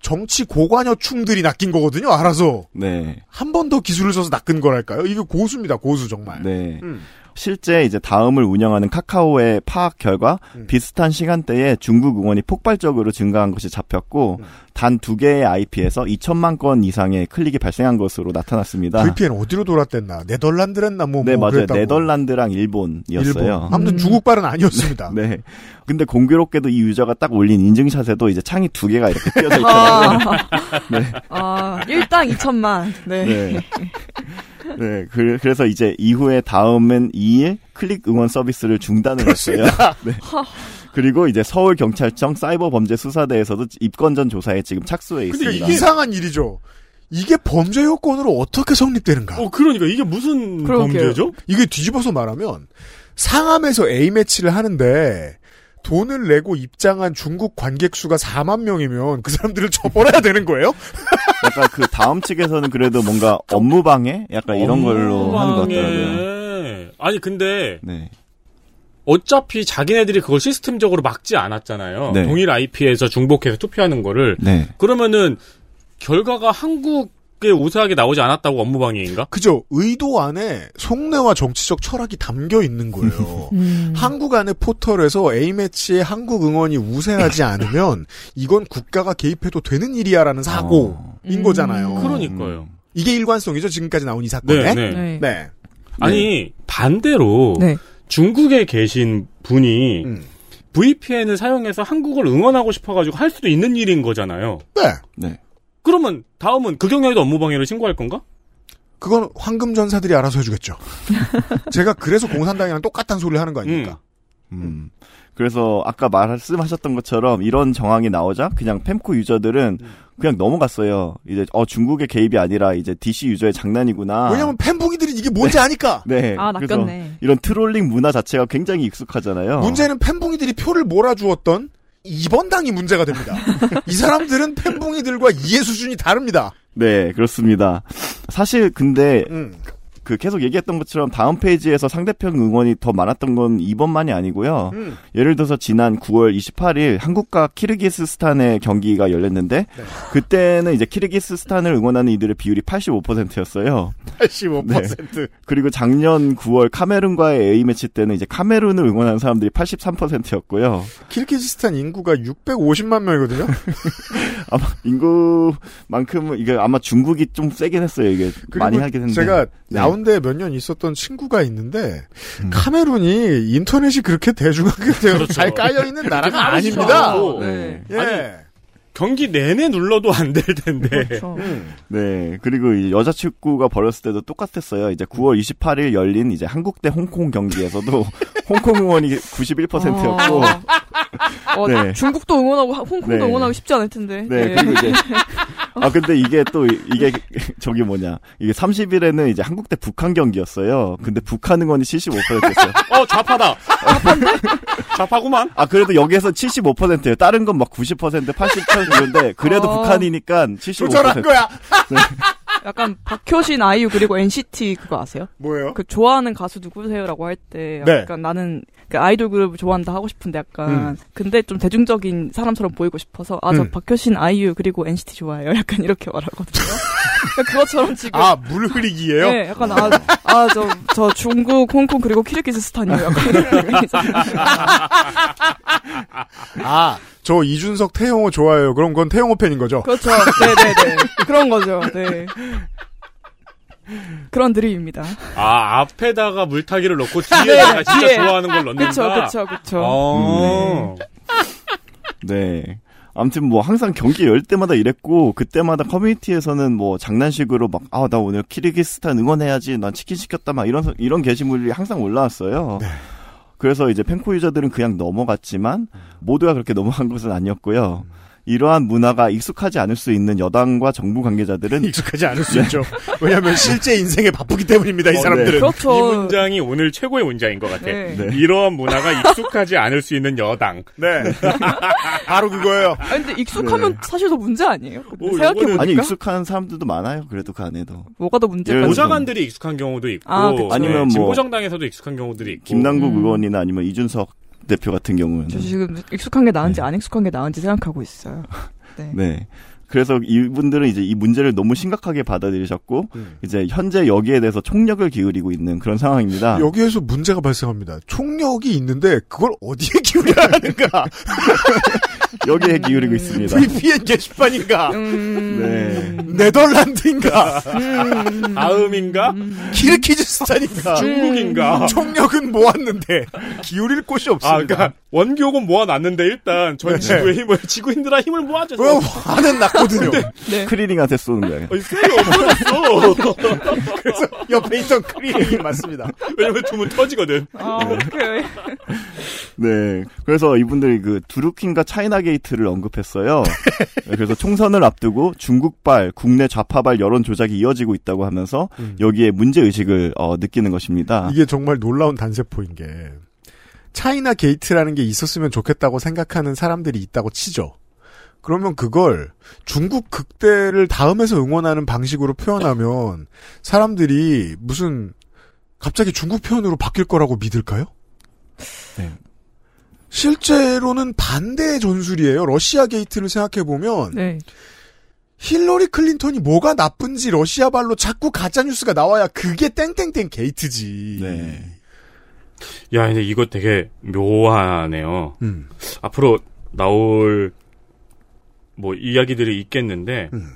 정치 고관여충들이 낚인 거거든요. 알아서 네. 한 번 더 기술을 써서 낚은 거랄까요? 이게 고수입니다. 고수 정말. 네. 음. 실제 이제 다음을 운영하는 카카오의 파악 결과 음. 비슷한 시간대에 중국 응원이 폭발적으로 증가한 것이 잡혔고 음. 단두 개의 IP에서 2천만 건 이상의 클릭이 발생한 것으로 나타났습니다. VPN 어디로 돌았댔나? 네덜란드랬나 뭐, 네 뭐 맞아요. 그랬다고. 네덜란드랑 일본이었어요. 일본. 아무튼 음. 중국발은 아니었습니다. 네. 근데 공교롭게도 이 유저가 딱 올린 인증샷에도 이제 창이 두 개가 이렇게 띄어져 있더라고요. 아, 네. 아, 일당 2천만. 네. 네. 네, 그, 래서 이제 이후에 다음은 2일 클릭 응원 서비스를 중단을 했어요. 네. 그리고 이제 서울 경찰청 사이버 범죄 수사대에서도 입건 전 조사에 지금 착수해 근데 있습니다. 이게 이상한 일이죠. 이게 범죄 요건으로 어떻게 성립되는가? 어 그러니까 이게 무슨 그러게요. 범죄죠? 이게 뒤집어서 말하면 상암에서 A 매치를 하는데 돈을 내고 입장한 중국 관객 수가 4만 명이면 그 사람들을 처벌해야 되는 거예요? 약간 그 다음 측에서는 그래도 뭔가 업무 방해? 약간 이런 걸로 하는 것 같더라고요. 아니 근데 네. 어차피 자기네들이 그걸 시스템적으로 막지 않았잖아요. 네. 동일 IP에서 중복해서 투표하는 거를 네. 그러면은 결과가 한국 에 우세하게 나오지 않았다고 업무방해인가? 그죠. 의도 안에 속내와 정치적 철학이 담겨 있는 거예요. 음. 한국 안의 포털에서 A매치에 한국 응원이 우세하지 않으면 이건 국가가 개입해도 되는 일이야라는 사고인 음. 거잖아요. 그러니까요. 이게 일관성이죠. 지금까지 나온 이 사건에. 네, 네. 네. 네. 아니 반대로 네. 중국에 계신 분이 음. VPN을 사용해서 한국을 응원하고 싶어가지고 할 수도 있는 일인 거잖아요. 네. 네. 그러면 다음은 그 경우에도 업무방해를 신고할 건가? 그건 황금 전사들이 알아서 해주겠죠. 제가 그래서 공산당이랑 똑같다는 소리를 하는 거 아닙니까? 음. 그래서 아까 말씀하셨던 것처럼 이런 정황이 나오자 그냥 펜코 유저들은 그냥 넘어갔어요. 이제 어 중국의 개입이 아니라 이제 DC 유저의 장난이구나. 왜냐면 펨붕이들이 이게 뭔지 아니까. 네. 아, 그래서 낚였네. 이런 trolling 문화 자체가 굉장히 익숙하잖아요. 문제는 펨붕이들이 표를 몰아주었던 2번 당이 문제가 됩니다. 이 사람들은 펨붕이들과 이해 수준이 다릅니다. 네, 그렇습니다. 사실 근데 음. 그 계속 얘기했던 것처럼 다음 페이지에서 상대편 응원이 더 많았던 건 이번만이 아니고요. 음. 예를 들어서 지난 9월 28일 한국과 키르기스스탄의 경기가 열렸는데 네. 그때는 이제 키르기스스탄을 응원하는 이들의 비율이 85%였어요. 85%. 그리고 작년 9월 카메룬과의 A 매치 때는 이제 카메룬을 응원하는 사람들이 83%였고요. 키르기스탄 인구가 650만 명이거든요. 아마 인구만큼은 이게 아마 중국이 좀 세긴 했어요. 이게 많이 하긴 했는데. 제가 네. 야운데 몇년 있었던 친구가 있는데 음. 카메룬이 인터넷이 그렇게 대중하게 되어 그렇죠. 잘 깔려 있는 나라가 빠르지도 아닙니다. 않고. 네. 예. 경기 내내 눌러도 안 될 텐데. 그렇죠. 네. 그리고 이 여자 축구가 벌었을 때도 똑같았어요. 이제 9월 28일 열린 이제 한국 대 홍콩 경기에서도 홍콩 응원이 91%였고 어, 네. 중국도 응원하고 홍콩도 네. 응원하기 쉽지 않을 텐데. 네, 그리고 이제 아 근데 이게 또 이- 이게 저기 뭐냐 이게 30일에는 이제 한국 대 북한 경기였어요. 근데 북한 응원이 75%였어요. 어, 좌파다. 좌파구만. 아 그래도 여기에서 75%예요. 다른 건 막 90%, 80% 이런데 그래도 어. 북한이니까 75%. 조절한 거야. 약간 박효신 아이유 그리고 NCT 그거 아세요? 뭐예요? 그 좋아하는 가수 누구세요라고 할때 네. 약간 나는 그 아이돌 그룹 좋아한다 하고 싶은데 약간 음. 근데 좀 대중적인 사람처럼 보이고 싶어서 아저 음. 박효신 아이유 그리고 NCT 좋아해요. 약간 이렇게 말하거든요. 그러니까 그것처럼 지금 아, 물 흐리기예요? 네, 약간 아, 아, 저, 저 중국, 홍콩, 그리고 키르기스스탄이요. 약간 이런. 아, 저 이준석 태영호 좋아해요. 그럼 그건 태영호 팬인 거죠? 그렇죠. 네네네. 그런 거죠. 네. 그런 드립입니다. 아, 앞에다가 물타기를 넣고 뒤에 네, 내가 진짜 뒤에. 좋아하는 걸 넣는다. 그쵸, 그쵸, 그쵸. 어. 네. 아무튼 뭐 항상 경기 열 때마다 이랬고 그때마다 커뮤니티에서는 뭐 장난식으로 막 아 나 오늘 키르기스탄 응원해야지 난 치킨 시켰다 막 이런 이런 게시물이 항상 올라왔어요. 네. 그래서 이제 펜코 유저들은 그냥 넘어갔지만 모두가 그렇게 넘어간 것은 아니었고요. 이러한 문화가 익숙하지 않을 수 있는 여당과 정부 관계자들은 익숙하지 않을 수 있죠. 왜냐하면 실제 인생에 바쁘기 때문입니다. 이 어, 사람들은. 이 그렇죠. 문장이 오늘 최고의 문장인 것 같아. 네. 네. 이러한 문화가 익숙하지 않을 수 있는 여당. 네. 바로 그거예요. 아 근데 익숙하면 사실 더 문제 아니에요? 근데 오, 생각해 보니까. 아니 익숙한 사람들도 많아요. 그래도 그 안에도 뭐가 더 문제가 예, 있어요? 보좌관들이 익숙한 경우도 있고, 아. 아니면 뭐- 진보정당에서도 익숙한 경우들이 있고. 김남국 음. 의원이나 아니면 이준석 대표 같은 경우는 저 지금 익숙한 게 나은지 안 익숙한 게 나은지 생각하고 있어요. 네. 네. 그래서 이분들은 이제 이 문제를 너무 심각하게 받아들이셨고 음. 이제 현재 여기에 대해서 총력을 기울이고 있는 그런 상황입니다. 여기에서 문제가 발생합니다. 총력이 있는데 그걸 어디에 기울여야 하는가? 여기에 기울이고 있습니다. VPN 게시판인가? 음. 네. 네덜란드인가? 음. 다음인가? 키르키즈스탄인가? 중국인가? 총력은 모았는데 기울일 곳이 아, 없습니다. 그러니까 원기옥은 모아놨는데 일단 전 네. 지구의 힘을 지구인들아 힘을 모아줘서 그럼 화는 났 거든요. 네. 크리링한테 쏘는 거예요. 어, 쎄요 없어졌어. 그래서 옆에 있던 크리링이 맞습니다. 왜냐면 두면 터지거든. 아, 오케이. 네. 그래서 이분들이 그 두루킹과 차이나 게이트를 언급했어요. 네, 그래서 총선을 앞두고 중국발, 국내 좌파발 여론 조작이 이어지고 있다고 하면서 음. 여기에 문제 의식을 어, 느끼는 것입니다. 이게 정말 놀라운 단세포인 게 차이나 게이트라는 게 있었으면 좋겠다고 생각하는 사람들이 있다고 치죠. 그러면 그걸 중국 국대를 다음에서 응원하는 방식으로 표현하면 사람들이 무슨 갑자기 중국 편으로 바뀔 거라고 믿을까요? 네. 실제로는 반대의 전술이에요. 러시아 게이트를 생각해 보면 네. 힐러리 클린턴이 뭐가 나쁜지 러시아 발로 자꾸 가짜 뉴스가 나와야 그게 땡땡땡 게이트지. 네. 야, 근데 이거 되게 묘하네요. 음. 앞으로 나올 뭐 이야기들이 있겠는데 음.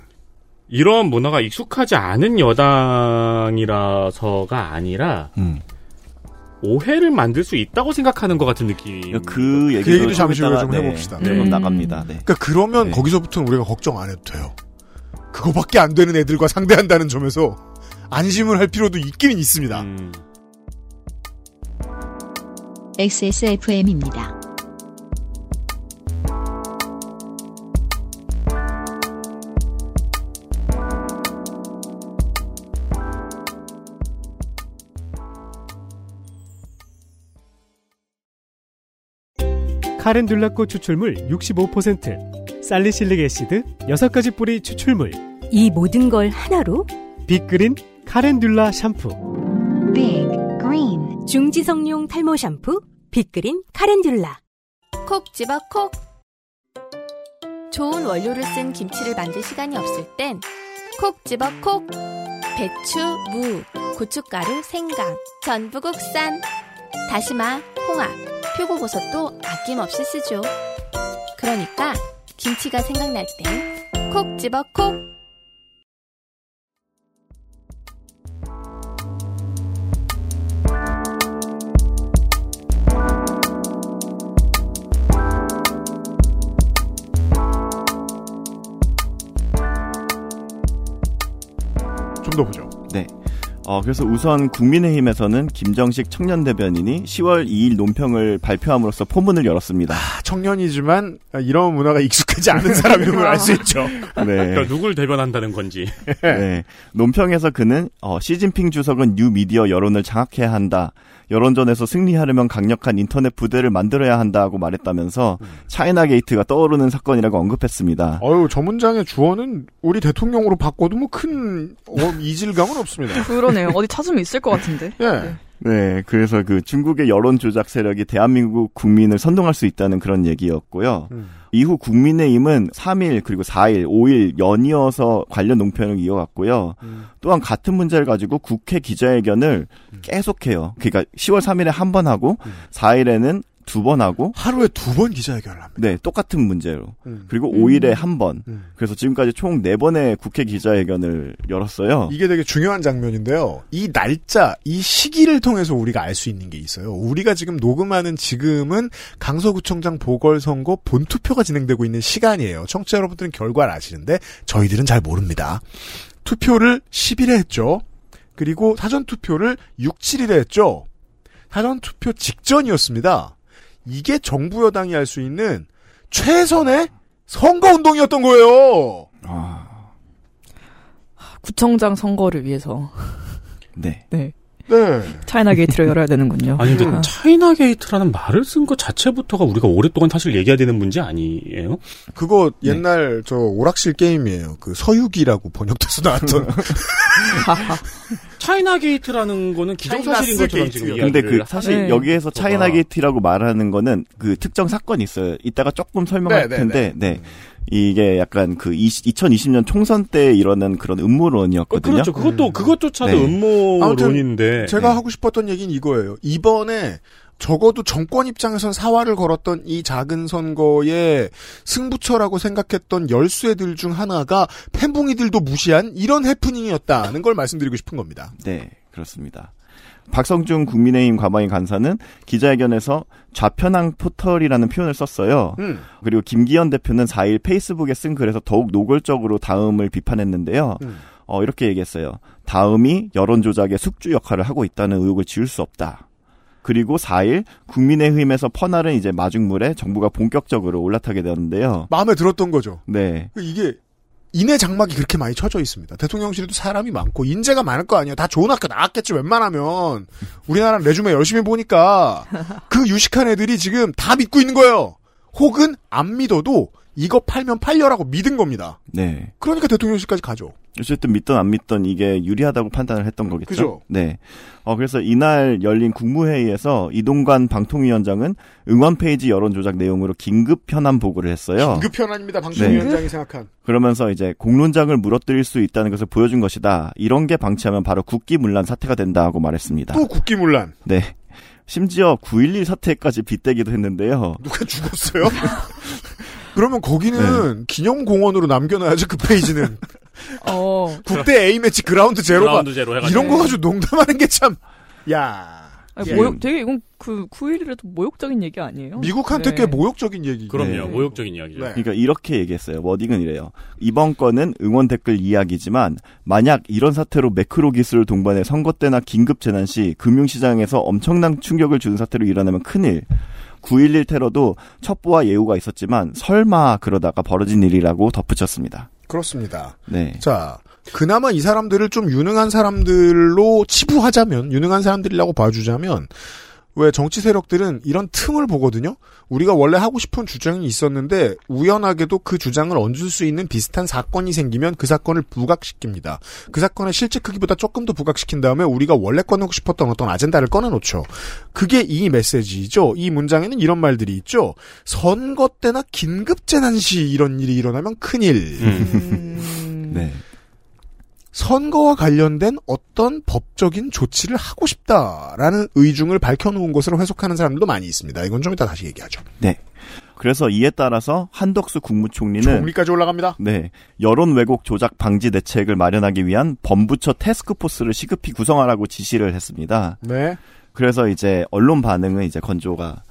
이런 문화가 익숙하지 않은 여당이라서가 아니라 음. 오해를 만들 수 있다고 생각하는 것 같은 느낌. 그 얘기도, 그 얘기도 좀 잠시 후에 좀 네, 해봅시다. 네, 그럼 음. 나갑니다. 네. 그러니까 그러면 네. 거기서부터는 우리가 걱정 안 해도 돼요. 그거밖에 안 되는 애들과 상대한다는 점에서 안심을 할 필요도 있기는 있습니다. 음. XSFM입니다. 카렌듈라꽃 추출물 65%, 살리실릭 애시드 6가지 뿌리 추출물, 이 모든 걸 하나로 빅그린 카렌듈라 샴푸. Big Green 중지성용 탈모 샴푸 빅그린 카렌듈라 콕 집어 콕. 좋은 원료를 쓴 김치를 만들 시간이 없을 땐 콕 집어 콕. 배추, 무, 고춧가루, 생강, 전부 국산. 다시마, 홍합, 표고버섯도 아낌없이 쓰죠. 그러니까 김치가 생각날 때콕 집어 콕! 좀 더 보죠. 네. 어, 그래서 우선 국민의힘에서는 김정식 청년 대변인이 10월 2일 논평을 발표함으로써 포문을 열었습니다. 아, 청년이지만 이런 문화가 익숙하지 않은 사람임을 알 수 있죠. 네. 그러니까 누굴 대변한다는 건지. 네. 논평에서 그는 어, 시진핑 주석은 뉴 미디어 여론을 장악해야 한다. 여론전에서 승리하려면 강력한 인터넷 부대를 만들어야 한다고 말했다면서 차이나 게이트가 떠오르는 사건이라고 언급했습니다. 어유 저 문장의 주어는 우리 대통령으로 바꿔도 뭐 큰 이질감은 없습니다. 그러네요. 어디 찾으면 있을 것 같은데. 예. 네, 그래서 그 중국의 여론 조작 세력이 대한민국 국민을 선동할 수 있다는 그런 얘기였고요. 음. 이후 국민의힘은 3일 그리고 4일, 5일 연이어서 관련 논평을 이어갔고요. 음. 또한 같은 문제를 가지고 국회 기자회견을 계속해요. 그러니까 10월 3일에 한 번 하고 음. 4일에는 두 번 하고 하루에 두 번 기자회견을 합니다. 네, 똑같은 문제로. 음. 그리고 음. 5일에 한 번. 음. 그래서 지금까지 총 4번의 국회 기자회견을 열었어요. 이게 되게 중요한 장면인데요. 이 날짜, 이 시기를 통해서 우리가 알 수 있는 게 있어요. 우리가 지금 녹음하는 지금은 강서구청장 보궐선거 본투표가 진행되고 있는 시간이에요. 청취자 여러분들은 결과를 아시는데 저희들은 잘 모릅니다. 투표를 10일에 했죠. 그리고 사전 투표를 6, 7일에 했죠. 사전 투표 직전이었습니다. 이게 정부 여당이 할 수 있는 최선의 선거 운동이었던 거예요. 구청장 선거를 위해서. 네. 네. 네. 차이나 게이트를 열어야 되는군요. 아니 근데 아. 차이나 게이트라는 말을 쓴 것 자체부터가 우리가 오랫동안 사실 얘기해야 되는 문제 아니에요? 그거 옛날 저 오락실 게임이에요. 그 서유기라고 번역돼서 나왔던. 차이나 게이트라는 거는 기정사실인 것처럼 지금. 근데 그 사실 네. 여기에서 차이나. 게이트라고 말하는 거는 그 특정 사건이 있어요. 이따가 조금 설명할 네, 네, 텐데, 네. 이게 약간 그 2020년 총선 때 일어난 그런 어, 음모론이었거든요. 그렇죠. 그것도 그것조차도 네. 음모론인데 제가 네. 하고 싶었던 얘기는 이거예요. 이번에 적어도 정권 입장에선 사활을 걸었던 이 작은 선거의 승부처라고 생각했던 열쇠들 중 하나가 팬붕이들도 무시한 이런 해프닝이었다는 걸 말씀드리고 싶은 겁니다. 네, 그렇습니다. 박성중 국민의힘 과방위 간사는 기자회견에서 좌편향 포털이라는 표현을 썼어요. 음. 그리고 김기현 대표는 4일 페이스북에 쓴 글에서 더욱 노골적으로 다음을 비판했는데요. 음. 어, 이렇게 얘기했어요. 다음이 여론 조작의 숙주 역할을 하고 있다는 의혹을 지울 수 없다. 그리고 4일 국민의힘에서 퍼나른 이제 마중물에 정부가 본격적으로 올라타게 되었는데요. 마음에 들었던 거죠. 네. 이게 인해 장막이 그렇게 많이 쳐져 있습니다. 대통령실에도 사람이 많고 인재가 많을 거 아니에요. 다 좋은 학교 나왔겠지 웬만하면 우리나라 resume 열심히 보니까 그 유식한 애들이 지금 다 믿고 있는 거예요. 혹은 안 믿어도 이거 팔면 팔려라고 믿은 겁니다. 네. 그러니까 대통령실까지 가죠. 어쨌든 믿던 안 믿던 이게 유리하다고 판단을 했던 거겠죠. 그죠. 네. 어 그래서 이날 열린 국무회의에서 이동관 방통위원장은 응원 페이지 여론 조작 내용으로 긴급 현안 보고를 했어요. 긴급 현안입니다. 방송위원장이 생각한. 그러면서 이제 공론장을 물어뜨릴 수 있다는 것을 보여준 것이다. 이런 게 방치하면 바로 국기문란 사태가 된다고 말했습니다. 또 국기문란. 네. 심지어 9.11 사태까지 빗대기도 했는데요. 누가 죽었어요? 그러면 거기는 네. 기념공원으로 남겨놔야죠 그 페이지는. 어. 국대 A매치 그라운드 제로가 그라운드 제로 해가지고. 이런 거 가지고 농담하는 게 참. 야. 아니, 예. 모욕, 되게 이건 그 9.11에도 모욕적인 얘기 아니에요? 미국한테 네. 꽤 모욕적인 얘기. 그럼요. 네. 모욕적인 이야기죠. 네. 그러니까 이렇게 얘기했어요. 워딩은 이래요. 이번 건은 응원 댓글 이야기지만 만약 이런 사태로 매크로 기술을 동반해 선거 때나 긴급 재난 시 금융시장에서 엄청난 충격을 주는 사태로 일어나면 큰일. 9.11 테러도 첩보와 예우가 있었지만 설마 그러다가 벌어진 일이라고 덧붙였습니다. 그렇습니다. 네. 자, 그나마 이 사람들을 좀 유능한 사람들로 치부하자면, 유능한 사람들이라고 봐주자면, 왜 정치 세력들은 이런 틈을 보거든요? 우리가 원래 하고 싶은 주장이 있었는데, 우연하게도 그 주장을 얹을 수 있는 비슷한 사건이 생기면 그 사건을 부각시킵니다. 그 사건의 실제 크기보다 조금 더 부각시킨 다음에 우리가 원래 꺼내고 싶었던 어떤 아젠다를 꺼내놓죠. 그게 이 메시지죠. 이 문장에는 이런 말들이 있죠. 선거 때나 긴급 재난 시 이런 일이 일어나면 큰일. 음. 네. 선거와 관련된 어떤 법적인 조치를 하고 싶다라는 의중을 밝혀놓은 것으로 해석하는 사람들도 많이 있습니다. 이건 좀 이따 다시 얘기하죠. 네. 그래서 이에 따라서 한덕수 국무총리는 총리까지 올라갑니다. 네. 여론 왜곡 조작 방지 대책을 마련하기 위한 범부처 태스크포스를 시급히 구성하라고 지시를 했습니다. 네. 그래서 이제 언론 반응은 이제 건조가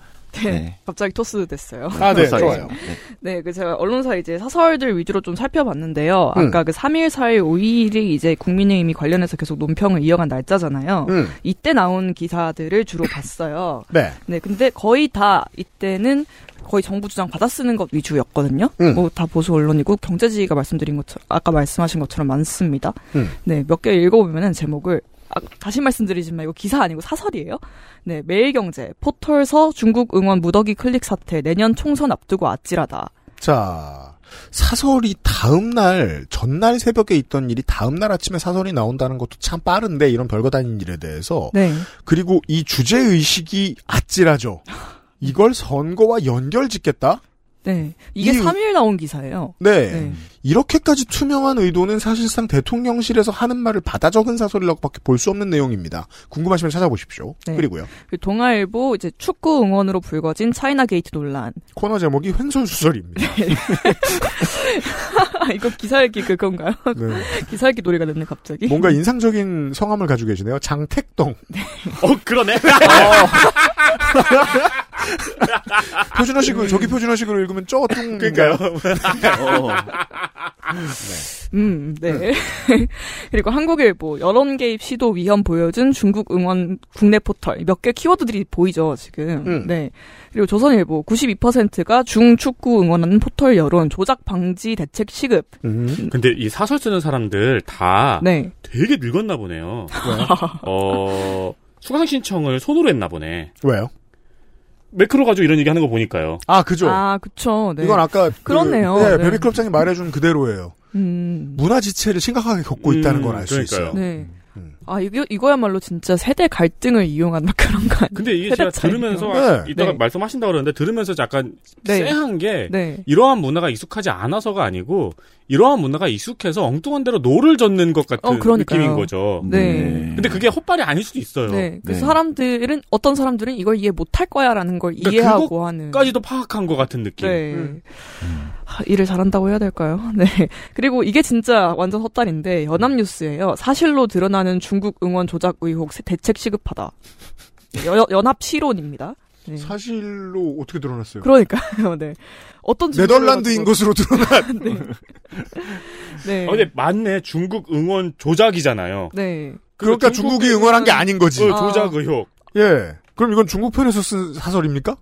네. 네. 갑자기 토스 됐어요. 아, 네, 좋아요. 네. 네, 그 제가 언론사 이제 사설들 위주로 좀 살펴봤는데요. 음. 아까 그 3일, 4일, 5일이 이제 국민의힘이 관련해서 계속 논평을 이어간 날짜잖아요. 음. 이때 나온 기사들을 주로 봤어요. 네. 네, 근데 거의 다 이때는 거의 정부 주장 받아 쓰는 것 위주였거든요. 음. 뭐다 보수 언론이고 경제지가 말씀드린 것처럼 아까 말씀하신 것처럼 많습니다. 음. 네, 몇 개 읽어보면은 제목을 아, 다시 말씀드리지만 이거 기사 아니고 사설이에요. 네, 매일경제 포털서 중국 응원 무더기 클릭 사태 내년 총선 앞두고 아찔하다. 자, 사설이 다음 날, 전날 새벽에 있던 일이 다음 날 아침에 사설이 나온다는 것도 참 빠른데, 이런 별거 다닌 일에 대해서. 네. 그리고 이 주제 의식이 아찔하죠. 이걸 선거와 연결 짓겠다? 네. 이게 이- 3일 나온 기사예요. 네. 네. 이렇게까지 투명한 의도는 사실상 대통령실에서 하는 말을 받아 적은 사설이라고밖에 볼 수 없는 내용입니다. 궁금하시면 찾아보십시오. 네. 그리고요. 그 동아일보 이제 축구 응원으로 불거진 차이나 게이트 논란. 코너 제목이 횡설수설입니다. 이거 기사 읽기 그건가요? 네. 기사 읽기 노래가 됐네 갑자기. 뭔가 인상적인 성함을 가지고 계시네요. 장택동. 어, 그러네. 표준어식으로, 저기 표준어식으로 읽으면 쩌뚱. 그러니까요. 어. 음, 네. 그리고 한국일보 여론 개입 시도 위험 보여준 중국 응원 국내 포털 몇 개 키워드들이 보이죠 지금. 음. 네. 그리고 조선일보 92%가 중축구 응원하는 포털 여론 조작 방지 대책 시급. 음. 근데 이 사설 쓰는 사람들 다 네. 되게 늙었나 보네요. 어, 수강 신청을 손으로 했나 보네. 왜요? 매크로 가지고 이런 얘기 하는 거 보니까요. 아, 그죠. 아, 그쵸. 네. 이건 아까 그, 그렇네요. 네, 네. 베비클럽 장이 말해준 그대로예요. 음. 문화 지체를 심각하게 겪고 음, 있다는 걸 알 수. 있어요. 네. 음. 아, 이거, 이거야말로 진짜 세대 갈등을 이용한 막 그런 거 아니에요? 근데 이게 제가. 들으면서 네. 이따가 네. 말씀하신다 그러는데 들으면서 약간 네. 쎄한 게 네. 이러한 문화가 익숙하지 않아서가 아니고 이러한 문화가 익숙해서 엉뚱한 데로 노를 젓는 것 같은 어. 느낌인 거죠. 네. 근데 그게 헛발이 아닐 수도 있어요. 네. 그 네. 사람들은, 어떤 사람들은 이걸 이해 못할 거야라는 걸 그러니까 이해하고 하는. 까지도 파악한 것 같은 느낌. 네. 음. 하, 일을 잘한다고 해야 될까요? 네. 그리고 이게 진짜 완전 헛다리인데 연합뉴스예요. 사실로 드러나는 중국 응원 조작 의혹 세- 대책 시급하다. 여- 연합 실론입니다. 네. 사실로 어떻게 드러났어요? 그러니까요. 네. 어떤 네덜란드인 것으로 드러난. 네. 아, 근데 맞네. 중국 응원 조작이잖아요. 네. 그러니까 중국이 응원한 게 아닌 거지. 어, 조작 의혹. 예. 그럼 이건 중국 편에서 쓴 사설입니까?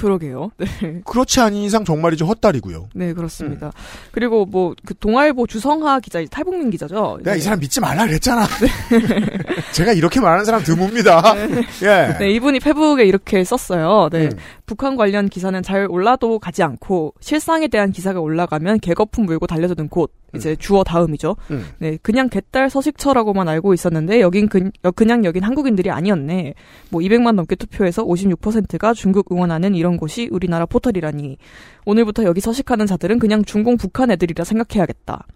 그러게요. 네. 그렇지 않은 이상 정말이지 헛다리고요. 네, 그렇습니다. 그리고 뭐 그 동아일보 주성하 기자, 탈북민 기자죠. 내가 네. 이 사람 믿지 말라 그랬잖아. 제가 이렇게 말하는 사람 드뭅니다. 예. 네, 이분이 페북에 이렇게 썼어요. 네. 음. 북한 관련 기사는 잘 올라도 가지 않고 실상에 대한 기사가 올라가면 개거품 물고 달려드는 곳. 이제 주어 다음이죠. 음. 네, 그냥 개딸 서식처라고만 알고 있었는데 여긴 그, 여- 그냥 여긴 한국인들이 아니었네. 뭐 200만 넘게 투표해서 56%가 중국 응원하는 이런 곳이 우리나라 포털이라니. 오늘부터 여기 서식하는 자들은 그냥 중공 북한 애들이라 생각해야겠다.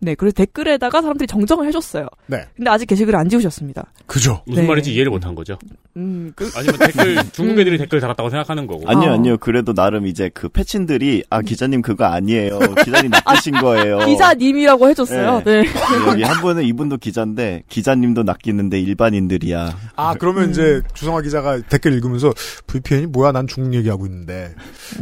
네, 그래서 댓글에다가 사람들이 정정을 해줬어요. 네. 근데 아직 게시글을 안 지우셨습니다. 그죠. 무슨 네. 말인지 이해를 못한 거죠. 음, 그, 아니면 댓글 중국 애들이 댓글 달았다고 생각하는 거고. 아니요, 어. 아니요. 그래도 나름 이제 그 패친들이, 아, 기자님 그거 아니에요. 기자님 낚으신 거예요. 기자님이라고 해줬어요. 네. 네, 여기 한 분은 이분도 기자인데, 기자님도 낚이는데 일반인들이야. 아, 그러면 음. 이제 주성화 기자가 댓글 읽으면서 VPN이 뭐야? 난 중국 얘기하고 있는데.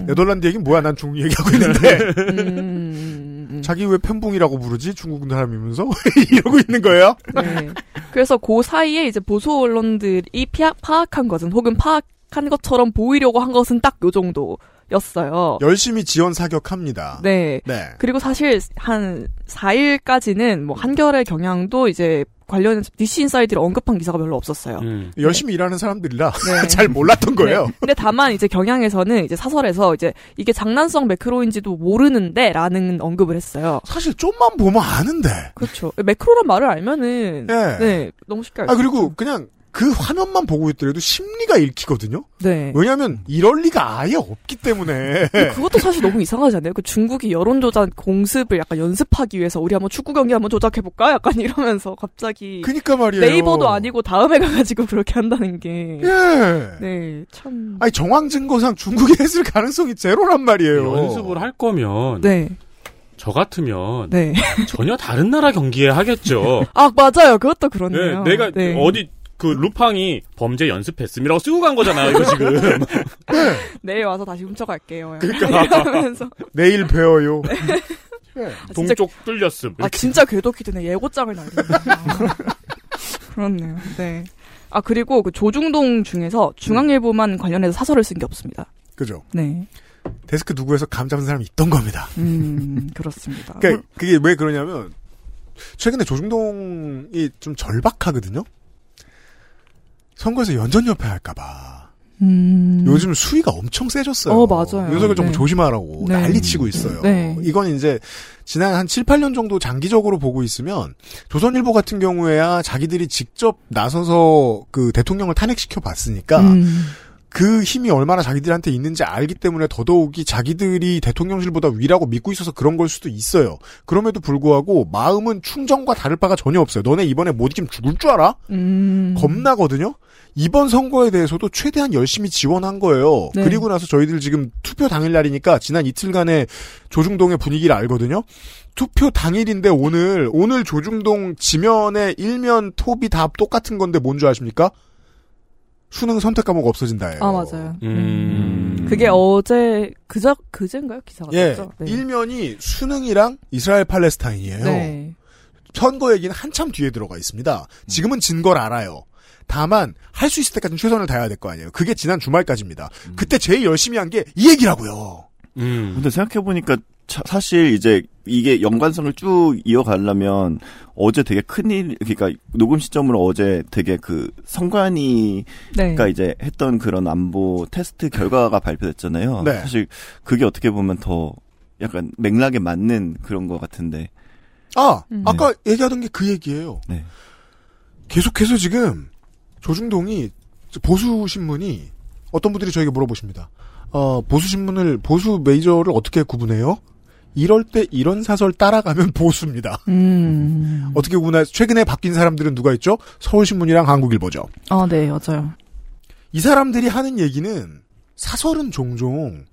네덜란드 얘기는 뭐야? 난 중국 얘기하고 있는데. 음. 자기 왜 팬붕이라고 부르지? 중국 사람이면서? 이러고 있는 거예요? 네. 그래서 그 사이에 이제 보수 언론들이 피하, 파악한 것은 혹은 파악한 것처럼 보이려고 한 것은 딱 요 정도 였어요. 열심히 지원 사격합니다. 네. 네. 그리고 사실 한 4일까지는 뭐 한겨레 경향도 이제 관련해서 DC 인사이드를 언급한 기사가 별로 없었어요. 음. 열심히 일하는 사람들이라 네. 잘 몰랐던 거예요. 네. 근데 다만 이제 경향에서는 이제 사설에서 이제 이게 장난성 매크로인지도 모르는데라는 언급을 했어요. 사실 좀만 보면 아는데. 그렇죠. 매크로란 말을 알면은 예. 네 너무 쉽게 알죠. 아, 그리고 그냥 그 화면만 보고 있더라도 심리가 읽히거든요? 네. 왜냐면 이럴 리가 아예 없기 때문에. 그것도 사실 너무 이상하지 않아요? 그 중국이 여론조작 공습을 약간 연습하기 위해서 우리 한번 축구 경기 한번 조작해 볼까? 약간 이러면서 갑자기 그니까 말이에요. 네이버도 아니고 다음에 가가지고 그렇게 한다는 게. 예. 네, 참. 아니, 정황 증거상 중국이 했을 가능성이 제로란 말이에요. 연습을 할 거면 네, 저 같으면 네. 전혀 다른 나라 경기에 하겠죠. 아, 맞아요. 그것도 그렇네요. 네, 내가 네. 어디 그 루팡이 범죄 연습했음이라고 쓰고 간 거잖아요, 이거 지금. 내일 와서 다시 훔쳐갈게요. 그러니까. 이러면서. 내일 배워요. 아, 진짜- 동쪽 뚫렸음. 아 진짜 궤도키드네 예고장을 날리네. 그렇네요. 네. 아 그리고 그 조중동 중에서 중앙일보만 관련해서 사설을 쓴 게 없습니다. 그죠? 네. 데스크 누구에서 감 잡은 사람이 있던 겁니다. 음 그렇습니다. 그러니까 그게 왜 그러냐면 최근에 조중동이 좀 절박하거든요. 선거에서 연전연패 할까봐. 음. 요즘 수위가 엄청 세졌어요. 어, 맞아요. 윤석열 정부 네. 조심하라고 네. 난리치고 있어요. 네. 이건 이제 지난 한 7, 8년 정도 장기적으로 보고 있으면 조선일보 같은 경우에야 자기들이 직접 나서서 그 대통령을 탄핵시켜 봤으니까 음. 그 힘이 얼마나 자기들한테 있는지 알기 때문에 더더욱이 자기들이 대통령실보다 위라고 믿고 있어서 그런 걸 수도 있어요. 그럼에도 불구하고 마음은 충정과 다를 바가 전혀 없어요. 너네 이번에 못 이기면 죽을 줄 알아? 음. 겁나거든요. 이번 선거에 대해서도 최대한 열심히 지원한 거예요. 네. 그리고 나서 저희들 지금 투표 당일 날이니까 지난 이틀간의 조중동의 분위기를 알거든요. 투표 당일인데 오늘 오늘 조중동 지면의 일면 톱이 다 똑같은 건데 뭔 줄 아십니까? 수능 선택 과목 없어진다예요. 아 맞아요. 음. 그게 어제 그저 그제인가요 기사가 예, 났죠? 네. 일면이 수능이랑 이스라엘 팔레스타인이에요. 네. 선거 얘기는 한참 뒤에 들어가 있습니다. 지금은 진 걸 알아요. 다만 할 수 있을 때까지는 최선을 다해야 될 거 아니에요. 그게 지난 주말까지입니다. 그때 제일 열심히 한 게 이 얘기라고요. 음. 근데 생각해 보니까 차- 사실 이제 이게 연관성을 쭉 이어가려면 어제 되게 큰일, 그러니까 녹음 시점으로 어제 되게 그 성관이가 네. 이제 했던 그런 안보 테스트 결과가 발표됐잖아요. 네. 사실 그게 어떻게 보면 더 약간 맥락에 맞는 그런 것 같은데. 아, 음. 아까 얘기하던 게 그 얘기예요. 네. 계속해서 지금 조중동이 보수 신문이 어떤 분들이 저에게 물어보십니다. 어, 보수 신문을 보수 메이저를 어떻게 구분해요? 이럴 때 이런 사설 따라가면 보수입니다. 음. 어떻게 구분해? 최근에 바뀐 사람들은 누가 있죠? 서울신문이랑 한국일보죠. 아, 네, 맞아요. 이 사람들이 하는 얘기는 사설은 종종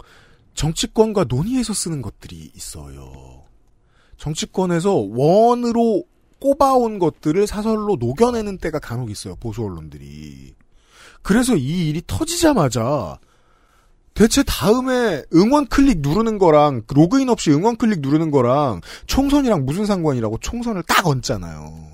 정치권과 논의해서 쓰는 것들이 있어요. 정치권에서 원으로 꼽아온 것들을 사설로 녹여내는 때가 간혹 있어요. 보수 언론들이. 그래서 이 일이 터지자마자 대체 다음에 응원 클릭 누르는 거랑 로그인 없이 응원 클릭 누르는 거랑 총선이랑 무슨 상관이라고 총선을 딱 얹잖아요.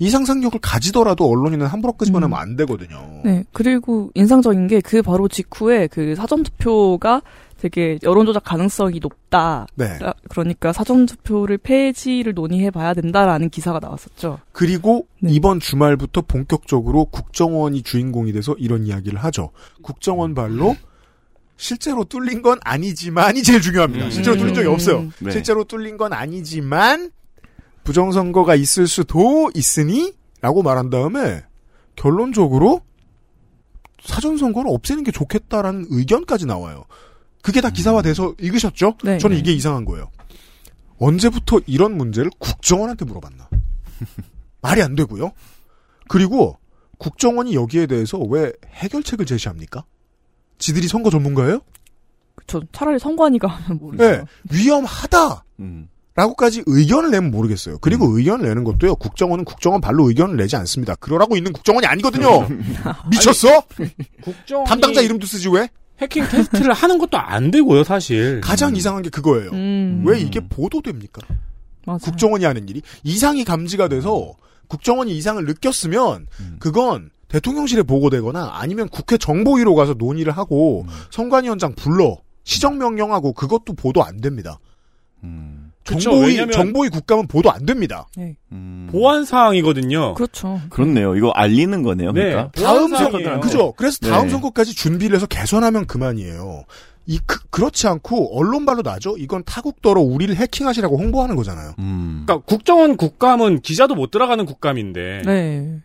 이 상상력을 가지더라도 언론인은 함부로 끄집어내면 안 되거든요. 네, 그리고 인상적인 게 그 바로 직후에 그 사전투표가 되게 여론조작 가능성이 높다. 네. 라- 그러니까 사전투표를 폐지를 논의해봐야 된다라는 기사가 나왔었죠. 그리고 이번 주말부터 본격적으로 국정원이 주인공이 돼서 이런 이야기를 하죠. 국정원 발로 실제로 뚫린 건 아니지만이 제일 중요합니다. 실제로 뚫린 적이 없어요. 네. 실제로 뚫린 건 아니지만 부정선거가 있을 수도 있으니 라고 말한 다음에 결론적으로 사전선거를 없애는 게 좋겠다라는 의견까지 나와요. 그게 다 기사화돼서 읽으셨죠? 네. 저는 이게 이상한 거예요. 언제부터 이런 문제를 국정원한테 물어봤나? 말이 안 되고요. 그리고 국정원이 여기에 대해서 왜 해결책을 제시합니까? 지들이 선거 전문가예요? 그쵸. 차라리 선관위가 하면 모르죠. 네. 위험하다! 음. 라고까지 의견을 내면 모르겠어요. 그리고 의견을 내는 것도요, 국정원은 국정원 발로 의견을 내지 않습니다. 그러라고 있는 국정원이 아니거든요! 미쳤어? 국정원이 담당자 이름도 쓰지 왜? 해킹 테스트를 하는 것도 안 되고요, 사실. 가장 이상한 게 그거예요. 음, 왜 이게 보도됩니까? 맞아요. 국정원이 하는 일이 이상이 감지가 돼서 국정원이 이상을 느꼈으면 그건 대통령실에 보고되거나 아니면 국회 정보위로 가서 논의를 하고 선관위원장 불러 시정명령하고 그것도 보도 안 됩니다. 그쵸, 정보위 왜냐면- 정보위 국감은 보도 안 됩니다. 네. 음. 보안 사항이거든요. 그렇죠. 그렇네요. 이거 알리는 거네요. 네. 그러니까. 다음 선거. 그죠? 그래서 다음 네. 선거까지 준비를 해서 개선하면 그만이에요. 이 그, 그렇지 않고 언론발로 나죠. 이건 타국더러 우리를 해킹하시라고 홍보하는 거잖아요. 음. 그러니까 국정원 국감은 기자도 못 들어가는 국감인데. 네.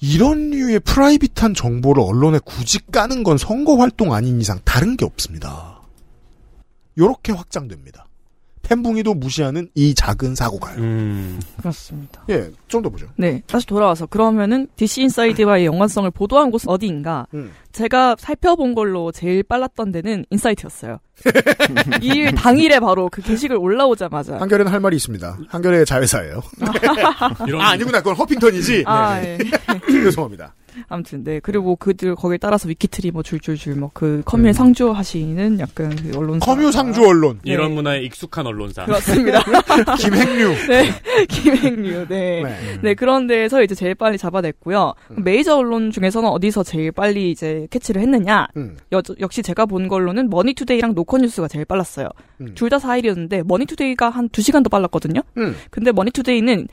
이런 류의 프라이빗한 정보를 언론에 굳이 까는 건 선거 활동 아닌 이상 다른 게 없습니다. 요렇게 확장됩니다. 템붕이도 무시하는 이 작은 사고가요. 음. 그렇습니다. 예, 좀 더 보죠. 네, 다시 돌아와서 그러면은 DC 인사이드와의 연관성을 보도한 곳은 어디인가? 음. 제가 살펴본 걸로 제일 빨랐던 데는 인사이트였어요. 이 당일에 바로 그 게시글 올라오자마자 한겨레는 할 말이 있습니다. 한겨레 자회사예요. 이런 아, 아니구나. 그건 허핑턴이지. 아, 네, 예. 네. 죄송합니다. 아무튼 네 그리고 그들 거기에 따라서 위키트리 뭐 줄줄줄 뭐 그 커뮤에 상주하시는 약간 그 언론사 커뮤 상주 언론. 이런 문화에 익숙한 언론사. 그렇습니다. 김행류. 네, 김행류. 네. 네. 네, 그런 데에서 이제 제일 빨리 잡아냈고요. 메이저 언론 중에서는 어디서 제일 빨리 이제 캐치를 했느냐? 음. 여, 역시 제가 본 걸로는 머니투데이랑 노컷뉴스가 제일 빨랐어요. 음. 둘다 4일이었는데 머니투데이가 한 2시간 더 빨랐거든요. 음. 근데 머니투데이는 뭐,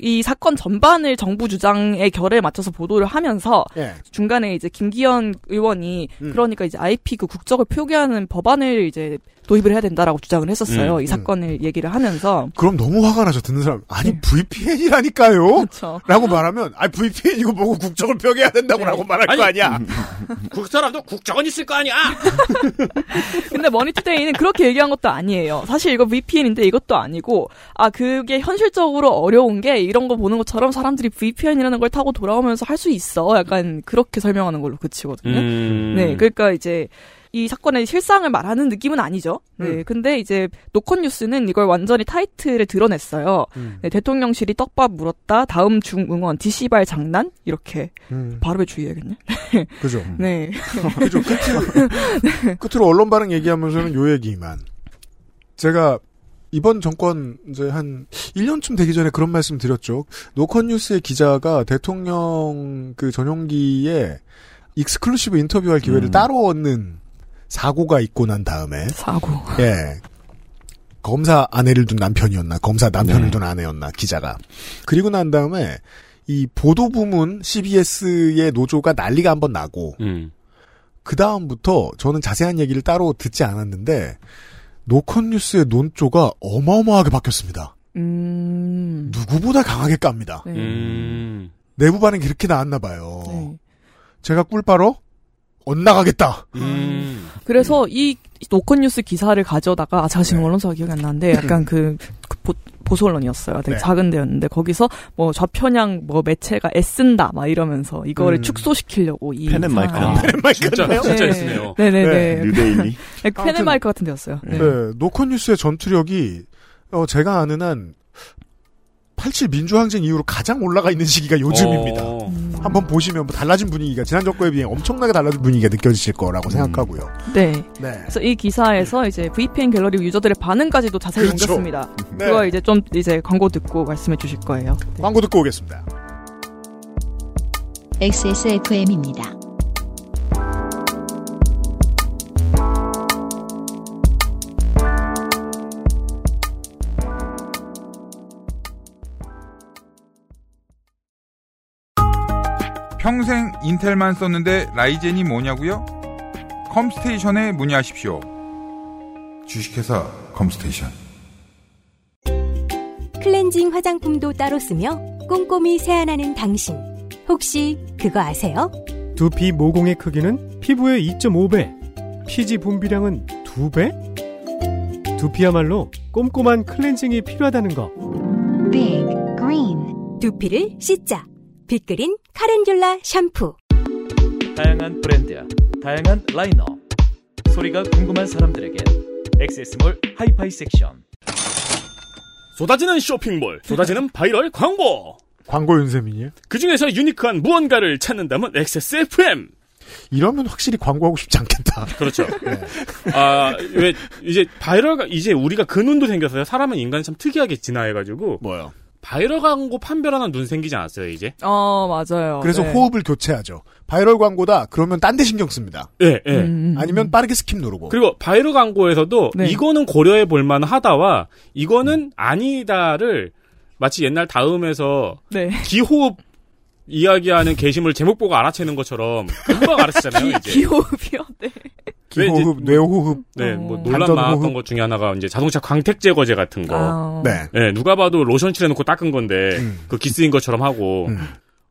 이 사건 전반을 정부 주장의 결에 맞춰서 보도를 하면서 예. 중간에 이제 김기현 의원이 음. 그러니까 이제 IP 그 국적을 표기하는 법안을 이제 도입을 해야 된다라고 주장을 했었어요. 음, 이 사건을 얘기를 하면서 그럼 너무 화가 나죠. 듣는 사람. 아니, 네. VPN이라니까요? 그렇죠. 라고 말하면, 아 VPN이고 뭐고 국적을 펴게해야 된다고 네. 라고 말할 아니, 거 아니야. 그 사람도 국적은 있을 거 아니야. 근데 머니투데이는 그렇게 얘기한 것도 아니에요. 사실 이거 VPN인데 이것도 아니고 아 그게 현실적으로 어려운 게 이런 거 보는 것처럼 사람들이 VPN이라는 걸 타고 돌아오면서 할 수 있어. 약간 그렇게 설명하는 걸로 그치거든요. 음. 네, 그러니까 이제 이 사건의 실상을 말하는 느낌은 아니죠. 네, 음. 근데 이제 노컷 뉴스는 이걸 완전히 타이틀에 드러냈어요. 음. 네, 대통령실이 떡밥 물었다. 다음 중 응원 DC발 장난 이렇게 음, 발음에 주의해야겠네. 그죠. 네, 그죠. 끝으로, 끝으로 언론 반응 얘기하면서는 요 얘기만. 제가 이번 정권 이제 한 1년쯤 되기 전에 그런 말씀 드렸죠. 노컷 뉴스의 기자가 대통령 그 전용기에 exclusive 인터뷰할 기회를 음. 따로 얻는 사고가 있고 난 다음에 사고. 예. 검사 아내를 둔 남편이었나, 검사 남편을 네. 둔 아내였나, 기자가. 그리고 난 다음에, 이 보도 부문 CBS의 노조가 난리가 한번 나고, 음. 그 다음부터 저는 자세한 얘기를 따로 듣지 않았는데, 노컷뉴스의 논조가 어마어마하게 바뀌었습니다. 음. 누구보다 강하게 깝니다. 네. 음. 내부 반응이 그렇게 나왔나 봐요. 네. 제가 꿀 빨어? 엇나가겠다. 음. 그래서 이 노컷뉴스 기사를 가져다가 아 지금 네. 언론사가 기억이 안 나는데 약간 그, 그 보, 보수 언론이었어요. 되게 네. 작은 데였는데 거기서 뭐 좌편향 뭐 매체가 애쓴다 막 이러면서 이거를 음. 축소시키려고 이 펜앤 마이크. 상황을- 아, 진짜 끝나요? 진짜 네. 애쓰네요. 네네네. 뉴데일리. 네, 펜앤 아무튼- 마이크 같은 데였어요. 네. 네, 노컷뉴스의 전투력이 어, 제가 아는 한 87 민주항쟁 이후로 가장 올라가 있는 시기가 요즘입니다. 어. 음. 한번 보시면 뭐 달라진 분위기가 지난 정권에 비해 엄청나게 달라진 분위기가 느껴지실 거라고 생각하고요. 네. 네. 그래서 이 기사에서 이제 VPN 갤러리 유저들의 반응까지도 자세히 그렇죠. 옮겼습니다. 네. 그거 이제 좀 이제 광고 듣고 말씀해 주실 거예요. 네. 광고 듣고 오겠습니다. XSFM입니다. 평생 인텔만 썼는데 라이젠이 뭐냐고요? 컴스테이션에 문의하십시오. 주식회사 컴스테이션. 클렌징 화장품도 따로 쓰며 꼼꼼히 세안하는 당신. 혹시 그거 아세요? 두피 모공의 크기는 피부의 2.5배, 피지 분비량은 2배? 두피야말로 꼼꼼한 클렌징이 필요하다는 거. Big Green 두피를 씻자. 빅그린 카렌듈라 샴푸. 다양한 브랜드, 다양한 라인업. 소리가 궁금한 사람들에게 액세스몰 하이파이 섹션. 쏟아지는 쇼핑몰, 쏟아지는 바이럴 광고. 광고 윤세민이에요? 그 중에서 유니크한 무언가를 찾는다면 XSFM. 이러면 확실히 광고하고 싶지 않겠다. 그렇죠. 네. 아, 왜, 이제, 바이럴가, 이제 우리가 그 눈도 생겼어요. 사람은 인간이 참 특이하게 진화해가지고. 뭐요? 바이럴 광고 판별하는 눈 생기지 않았어요, 이제? 어 맞아요. 그래서 네. 호흡을 교체하죠. 바이럴 광고다. 그러면 딴 데 신경 씁니다. 예, 예. 음, 음. 아니면 빠르게 스킵 누르고. 그리고 바이럴 광고에서도 네. 이거는 고려해 볼 만 하다와 이거는 아니다를 마치 옛날 다음에서 네. 기호흡 이야기하는 게시물 제목 보고 알아채는 것처럼 금방 알아채잖아요, 이제. 기호흡이요. 네. 기호흡, 뇌호흡. 네, 어. 뭐 논란 많았던 호흡. 것 중에 하나가 이제 자동차 광택 제거제 같은 거. 아, 네. 예, 누가 봐도 로션 칠해놓고 닦은 건데 음. 그 기스인 것처럼 하고 음.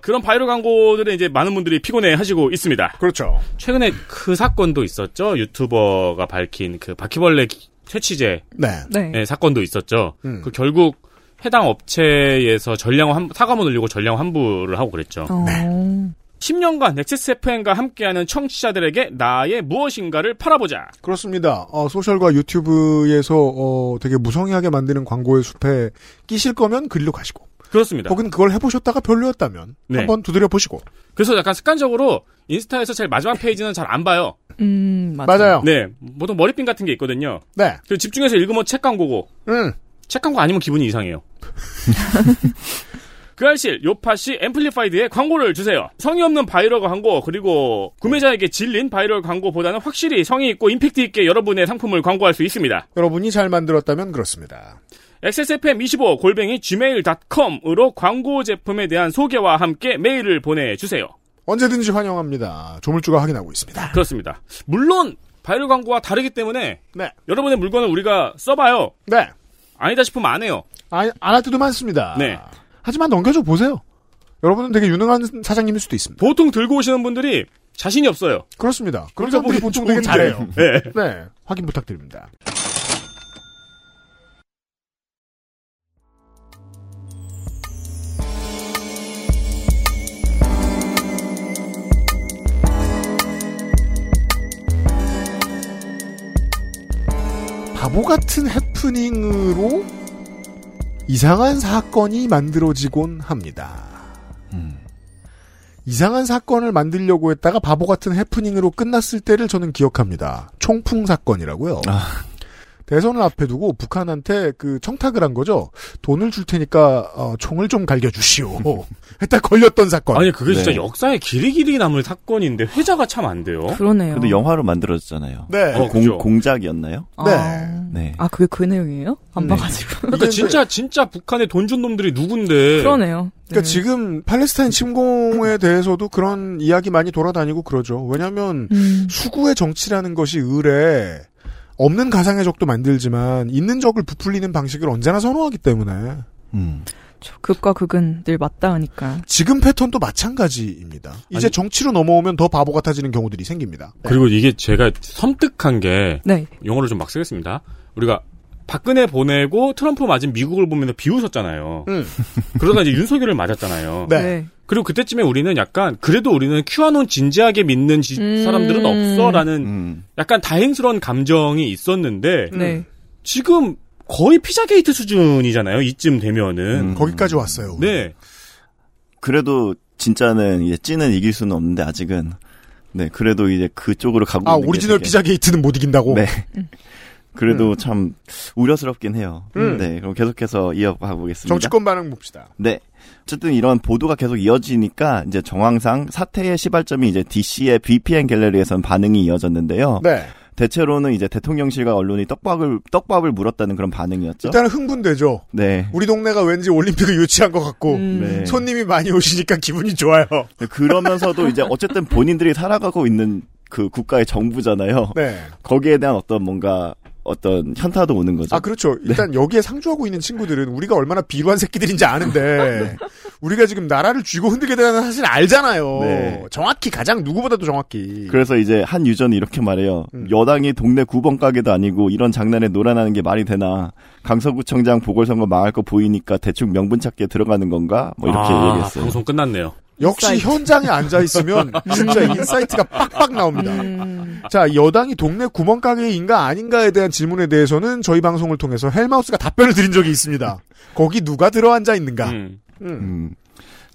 그런 바이럴 광고들은 이제 많은 분들이 피곤해 하시고 있습니다. 그렇죠. 최근에 그 사건도 있었죠. 유튜버가 밝힌 그 바퀴벌레 기- 퇴치제 네. 네. 예, 사건도 있었죠. 음. 그 결국 해당 업체에서 전량 환 사과문 올리고 전량 환불을 하고 그랬죠. 어. 10년간 XSFM과 함께하는 청취자들에게 나의 무엇인가를 팔아보자. 그렇습니다. 어, 소셜과 유튜브에서 어, 되게 무성의하게 만드는 광고의 숲에 끼실 거면 그리로 가시고 그렇습니다. 혹은 그걸 해보셨다가 별로였다면 네. 한번 두드려 보시고 그래서 약간 습관적으로 인스타에서 제일 마지막 페이지는 잘 안 봐요. 음, 맞아요. 맞아요. 네, 보통 머리핀 같은 게 있거든요. 네. 그 집중해서 읽으면 책 광고고 음. 책 광고 아니면 기분이 이상해요. 그알싫 요팟시 앰플리파이드에 광고를 주세요. 성의 없는 바이럴 광고 그리고 구매자에게 질린 바이럴 광고보다는 확실히 성의 있고 임팩트 있게 여러분의 상품을 광고할 수 있습니다. 여러분이 잘 만들었다면 그렇습니다. XSFM25 골뱅이 gmail.com으로 광고 제품에 대한 소개와 함께 메일을 보내주세요. 언제든지 환영합니다. 조물주가 확인하고 있습니다. 그렇습니다. 물론 바이럴 광고와 다르기 때문에 네. 여러분의 물건을 우리가 써봐요. 네. 아니다 싶으면 안 해요. 안할 때도 많습니다. 네. 하지만 넘겨줘 보세요. 여러분은 되게 유능한 사장님일 수도 있습니다. 보통 들고 오시는 분들이 자신이 없어요. 그렇습니다. 그런 사람들이 보통 되게. 잘해요. 네. 네. 확인 부탁드립니다. 바보 같은 해프닝으로 이상한 사건이 만들어지곤 합니다. 이상한 사건을 만들려고 했다가 바보 같은 해프닝으로 끝났을 때를 저는 기억합니다. 총풍 사건이라고요. 대선을 앞에 두고 북한한테 그 청탁을 한 거죠. 돈을 줄 테니까 어, 총을 좀 갈겨주시오. 했다 걸렸던 사건. 아니 그게 진짜 네. 역사에 길이 길이 남을 사건인데 회자가 참 안 돼요. 그러네요. 근데 영화로 만들어졌잖아요. 네. 어, 공, 그죠. 공작이었나요? 아, 네. 아, 그게 그 내용이에요? 안 네. 봐가지고. 그러니까 진짜 진짜 북한에 돈 준 놈들이 누군데? 그러네요. 그러니까 네. 지금 팔레스타인 침공에 대해서도 그런 이야기 많이 돌아다니고 그러죠. 왜냐하면 음, 수구의 정치라는 것이 을에 없는 가상의 적도 만들지만 있는 적을 부풀리는 방식을 언제나 선호하기 때문에 음. 저 극과 극은 늘 맞닿으니까. 지금 패턴도 마찬가지입니다. 이제 아니- 정치로 넘어오면 더 바보 같아지는 경우들이 생깁니다. 그리고 이게 제가 섬뜩한 게 네. 영어를 좀 막 쓰겠습니다. 우리가 박근혜 보내고 트럼프 맞은 미국을 보면서 비웃었잖아요. 음. 그러다가 이제 윤석열을 맞았잖아요. 네. 그리고 그때쯤에 우리는 약간 그래도 우리는 큐아논 진지하게 믿는 지- 음. 사람들은 없어라는 음. 약간 다행스러운 감정이 있었는데 네. 지금 거의 피자게이트 수준이잖아요. 이쯤 되면은. 음. 거기까지 왔어요. 네. 그래도 진짜는 이제 찐은 이길 수는 없는데 아직은 네 그래도 이제 그쪽으로 가고 아 있는 게 오리지널 되게- 피자 게이트는 못 이긴다고. 네. 그래도 참 우려스럽긴 해요. 음. 네, 그럼 계속해서 이어가 보겠습니다. 정치권 반응 봅시다. 네. 어쨌든 이런 보도가 계속 이어지니까 이제 정황상 사태의 시발점이 이제 DC의 VPN 갤러리에선 반응이 이어졌는데요. 네. 대체로는 이제 대통령실과 언론이 떡밥을 떡밥을 물었다는 그런 반응이었죠. 일단은 흥분되죠. 네. 우리 동네가 왠지 올림픽을 유치한 것 같고 음. 네. 손님이 많이 오시니까 기분이 좋아요. 그러면서도 이제 어쨌든 본인들이 살아가고 있는 그 국가의 정부잖아요. 네. 거기에 대한 어떤 뭔가 어떤 현타도 오는 거죠. 아 그렇죠. 일단 여기에 상주하고 있는 친구들은 우리가 얼마나 비루한 새끼들인지 아는데 우리가 지금 나라를 쥐고 흔들게 되는 사실 알잖아요. 네. 정확히 가장 누구보다도 정확히. 그래서 이제 한 유저는 이렇게 말해요. 음. 여당이 동네 구번 가게도 아니고 이런 장난에 놀아나는 게 말이 되나? 강서구청장 보궐선거 망할 거 보이니까 대충 명분 찾기에 들어가는 건가? 뭐 이렇게 아, 얘기했어요. 방송 끝났네요. 역시 인사이트. 현장에 앉아 있으면 진짜 인사이트가 빡빡 나옵니다. 음, 자, 여당이 동네 구멍가게인가 아닌가에 대한 질문에 대해서는 저희 방송을 통해서 헬마우스가 답변을 드린 적이 있습니다. 거기 누가 들어앉아 있는가? 음. 음. 음.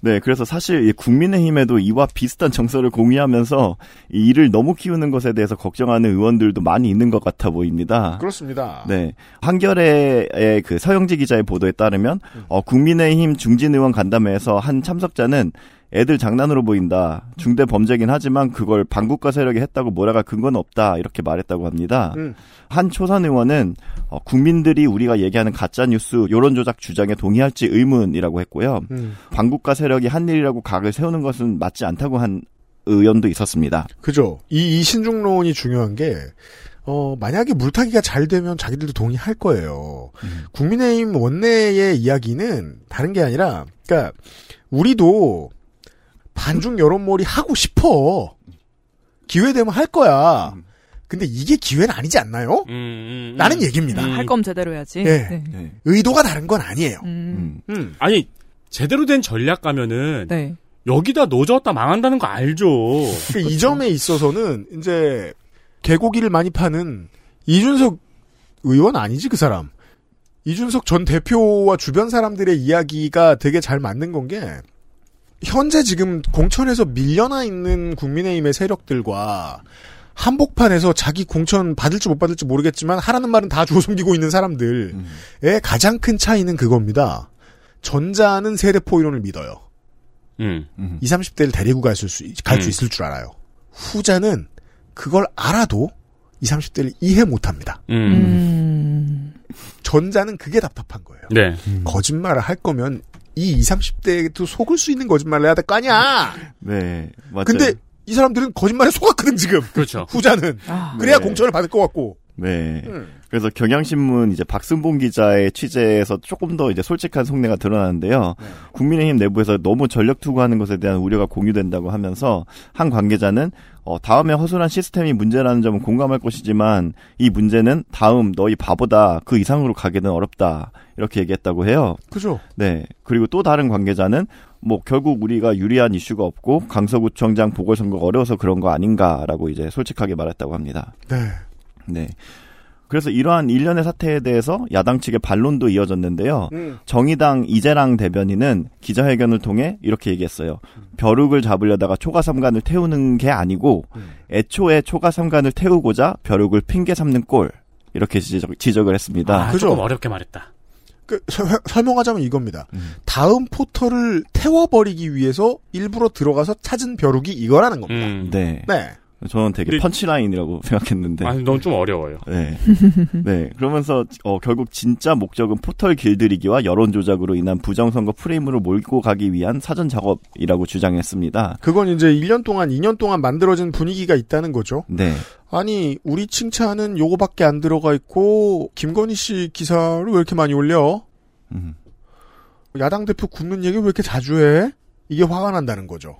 네, 그래서 사실 이 국민의힘에도 이와 비슷한 정서를 공유하면서 이 일을 너무 키우는 것에 대해서 걱정하는 의원들도 많이 있는 것 같아 보입니다. 그렇습니다. 네. 한겨레의 그 서영지 기자의 보도에 따르면, 어, 국민의힘 중진 의원 간담회에서 한 참석자는 애들 장난으로 보인다. 중대 범죄긴 하지만 그걸 반국가 세력이 했다고 몰아갈 근거는 없다. 이렇게 말했다고 합니다. 음. 한 초선 의원은 어, 국민들이 우리가 얘기하는 가짜 뉴스 여론 조작 주장에 동의할지 의문이라고 했고요. 음. 반국가 세력이 한 일이라고 각을 세우는 것은 맞지 않다고 한 의원도 있었습니다. 그죠. 이, 이 신중론이 중요한 게, 어, 만약에 물타기가 잘 되면 자기들도 동의할 거예요. 국민의힘 원내의 이야기는 다른 게 아니라, 그니까, 우리도 반중 여론몰이 하고 싶어. 기회 되면 할 거야. 근데 이게 기회는 아니지 않나요? 음, 음, 라는 음. 얘기입니다. 음. 할 거면 제대로 해야지. 네. 네. 의도가 다른 건 아니에요. 음. 음. 아니 제대로 된 전략 가면은 네. 여기다 노졌다 망한다는 거 알죠. 그이 점에 있어서는 이제 개고기를 많이 파는 이준석 의원 아니지 그 사람. 이준석 전 대표와 주변 사람들의 이야기가 되게 잘 맞는 건 게 현재 지금 공천에서 밀려나 있는 국민의힘의 세력들과 한복판에서 자기 공천 받을지 못 받을지 모르겠지만 하라는 말은 다 주워 숨기고 있는 사람들의 가장 큰 차이는 그겁니다. 전자는 세대포 이론을 믿어요. 음. 20, 30대를 데리고 갈 수, 갈수 음. 있을 줄 알아요. 후자는 그걸 알아도 20, 30대를 이해 못 합니다. 음. 전자는 그게 답답한 거예요. 네. 거짓말을 할 거면 이 20, 30대도 속을 수 있는 거짓말을 해야 될 거 아니야! 네, 맞아요. 근데 이 사람들은 거짓말에 속았거든, 지금. 그렇죠. 후자는. 아. 그래야 네. 공천을 받을 것 같고. 네. 음. 그래서 경향신문 이제 박승봉 기자의 취재에서 조금 더 이제 솔직한 속내가 드러나는데요. 네. 국민의힘 내부에서 너무 전력 투구하는 것에 대한 우려가 공유된다고 하면서 한 관계자는 어, 다음에 허술한 시스템이 문제라는 점은 공감할 것이지만 이 문제는 다음 너희 바보다 그 이상으로 가기는 어렵다 이렇게 얘기했다고 해요. 그죠? 네. 그리고 또 다른 관계자는 뭐 결국 우리가 유리한 이슈가 없고 강서구청장 보궐선거가 어려워서 그런 거 아닌가라고 이제 솔직하게 말했다고 합니다. 네. 네. 그래서 이러한 일련의 사태에 대해서 야당 측의 반론도 이어졌는데요. 음. 정의당 이재랑 대변인은 기자회견을 통해 이렇게 얘기했어요. 벼룩을 잡으려다가 초가 삼간을 태우는 게 아니고 애초에 초가 삼간을 태우고자 벼룩을 핑계 삼는 꼴 이렇게 지적, 지적을 했습니다. 아, 그죠? 조금 어렵게 말했다. 그, 설- 설명하자면 이겁니다. 음. 다음 포털을 태워버리기 위해서 일부러 들어가서 찾은 벼룩이 이거라는 겁니다. 음. 네. 네. 저는 되게 근데- 펀치라인이라고 생각했는데. 아니, 넌좀 어려워요. 네. 네. 그러면서 어, 결국 진짜 목적은 포털 길들이기와 여론 조작으로 인한 부정선거 프레임으로 몰고 가기 위한 사전 작업이라고 주장했습니다. 그건 이제 1년 동안, 2년 동안 만들어진 분위기가 있다는 거죠. 네. 아니, 우리 칭찬은 요거밖에 안 들어가 있고, 김건희 씨 기사를 왜 이렇게 많이 올려? 음. 야당 대표 굽는 얘기 왜 이렇게 자주 해? 이게 화가 난다는 거죠.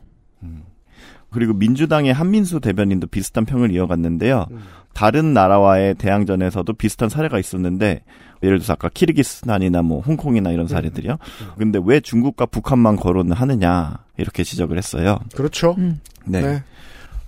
그리고 민주당의 한민수 대변인도 비슷한 평을 이어갔는데요. 음. 다른 나라와의 대항전에서도 비슷한 사례가 있었는데 예를 들어서 아까 키르기스탄이나 뭐 홍콩이나 이런 사례들이요. 근데 왜 중국과 북한만 거론을 하느냐 이렇게 지적을 했어요. 그렇죠. 음. 네. 네.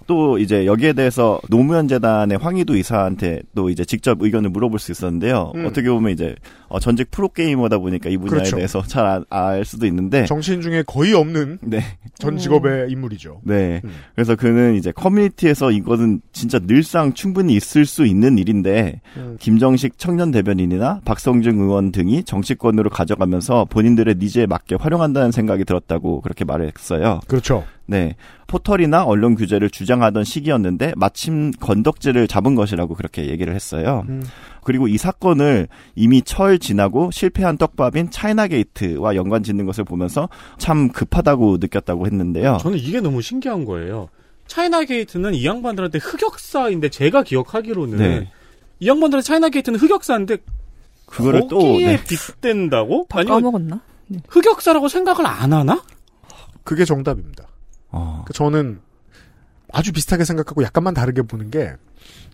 또 이제 여기에 대해서 노무현 재단의 황희도 이사한테 또 이제 직접 의견을 물어볼 수 있었는데요. 음. 어떻게 보면 이제 어, 전직 프로 게이머다 보니까 이 분야에 그렇죠. 대해서 잘 알 수도 있는데 정치인 중에 거의 없는 네. 전 직업의 인물이죠. 네. 음. 그래서 그는 이제 커뮤니티에서 이거는 진짜 늘상 충분히 있을 수 있는 일인데 음. 김정식 청년 대변인이나 박성중 의원 등이 정치권으로 가져가면서 본인들의 니즈에 맞게 활용한다는 생각이 들었다고 그렇게 말을 했어요. 그렇죠. 네. 포털이나 언론 규제를 주장하던 시기였는데 마침 건덕지를 잡은 것이라고 그렇게 얘기를 했어요. 음. 그리고 이 사건을 이미 철 지나고 실패한 떡밥인 차이나게이트와 연관 짓는 것을 보면서 참 급하다고 느꼈다고 했는데요. 저는 이게 너무 신기한 거예요. 차이나 게이트는 이 양반들한테 흑역사인데 제가 기억하기로는 네. 이 양반들은 차이나 게이트는 흑역사인데 그거를 또 거기에 네. 빗댄다고? 아니면 까먹었나? 흑역사라고 생각을 안 하나? 그게 정답입니다. 어. 그 저는 아주 비슷하게 생각하고 약간만 다르게 보는 게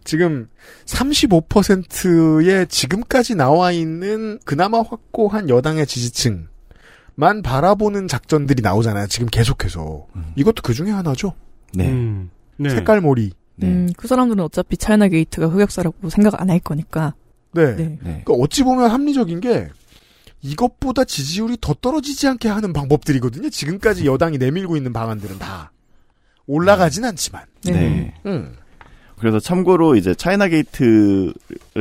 지금 35%의 지금까지 나와 있는 그나마 확고한 여당의 지지층만 바라보는 작전들이 나오잖아요. 지금 계속해서. 이것도 그 중에 하나죠. 네. 음. 네. 색깔몰이. 네. 음, 그 사람들은 어차피 차이나 게이트가 흑역사라고 생각 안 할 거니까. 네. 네. 네. 그러니까 어찌 보면 합리적인 게 이것보다 지지율이 더 떨어지지 않게 하는 방법들이거든요. 지금까지 여당이 내밀고 있는 방안들은 다 올라가진 않지만. 네. 네. 음. 그래서 참고로 이제 차이나 게이트를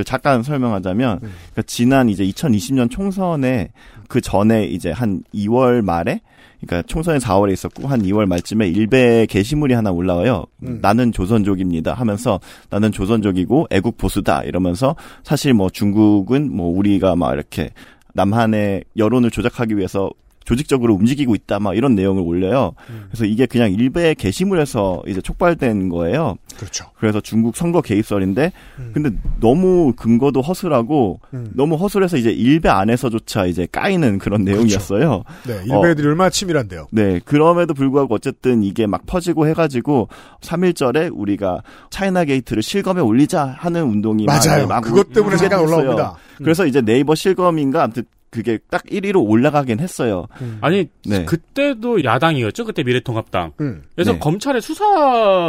잠깐 설명하자면 음. 그러니까 지난 이제 2020년 총선에 그 전에 이제 한 2월 말에 그러니까 총선이 4월에 있었고 한 2월 말쯤에 일베 게시물이 하나 올라와요. 음. 나는 조선족입니다 하면서 나는 조선족이고 애국 보수다 이러면서 사실 뭐 중국은 뭐 우리가 막 이렇게 남한의 여론을 조작하기 위해서 조직적으로 움직이고 있다 막 이런 내용을 올려요. 음. 그래서 이게 그냥 일베 게시물에서 이제 촉발된 거예요. 그렇죠. 그래서 중국 선거 개입설인데 음. 근데 너무 근거도 허술하고 음. 너무 허술해서 이제 일베 안에서조차 이제 까이는 그런 내용이었어요. 네, 일베들이 얼마나 치밀한데요. 네, 그럼에도 불구하고 어쨌든 이게 막 퍼지고 해가지고 3일절에 우리가 차이나 게이트를 실검에 올리자 하는 운동이 막, 맞아요. 네, 막 그것 때문에 잠깐. 올라옵니다. 음. 그래서 이제 네이버 실검인가 아무튼 그게 딱 1위로 올라가긴 했어요. 아니 네. 그때도 야당이었죠. 그때 미래통합당. 음. 그래서 네. 검찰에 수사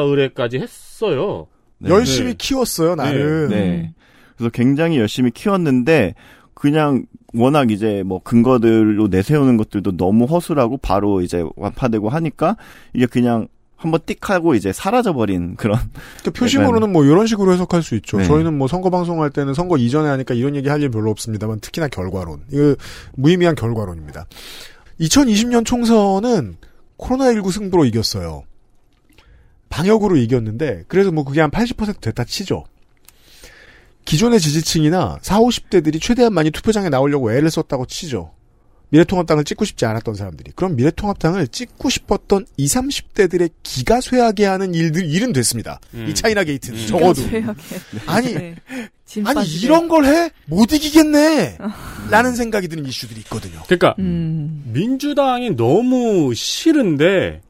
의뢰까지 했어요. 네. 열심히 네. 키웠어요, 나름. 네. 그래서 굉장히 열심히 키웠는데 그냥 워낙 이제 뭐 근거들로 내세우는 것들도 너무 허술하고 바로 이제 완파되고 하니까 이게 그냥 한번 띡 하고 이제 사라져버린 그런 그러니까 표심으로는 뭐 이런 식으로 해석할 수 있죠. 네. 저희는 뭐 선거 방송할 때는 선거 이전에 하니까 이런 얘기 할 일 별로 없습니다만 특히나 결과론. 이거 무의미한 결과론입니다. 2020년 총선은 코로나19 승부로 이겼어요. 방역으로 이겼는데 그래서 뭐 그게 한 80% 됐다 치죠. 기존의 지지층이나 4, 50대들이 최대한 많이 투표장에 나오려고 애를 썼다고 치죠. 미래통합당을 찍고 싶지 않았던 사람들이. 그럼 미래통합당을 찍고 싶었던 20, 30대들의 기가 쇠하게 하는 일들, 일은 됐습니다. 음. 이 차이나 게이트는 음. 적어도. 최악의. 아니, 네. 짐 아니. 이런 걸 해? 못 이기겠네! 라는 생각이 드는 이슈들이 있거든요. 그러니까 음. 민주당이 너무 싫은데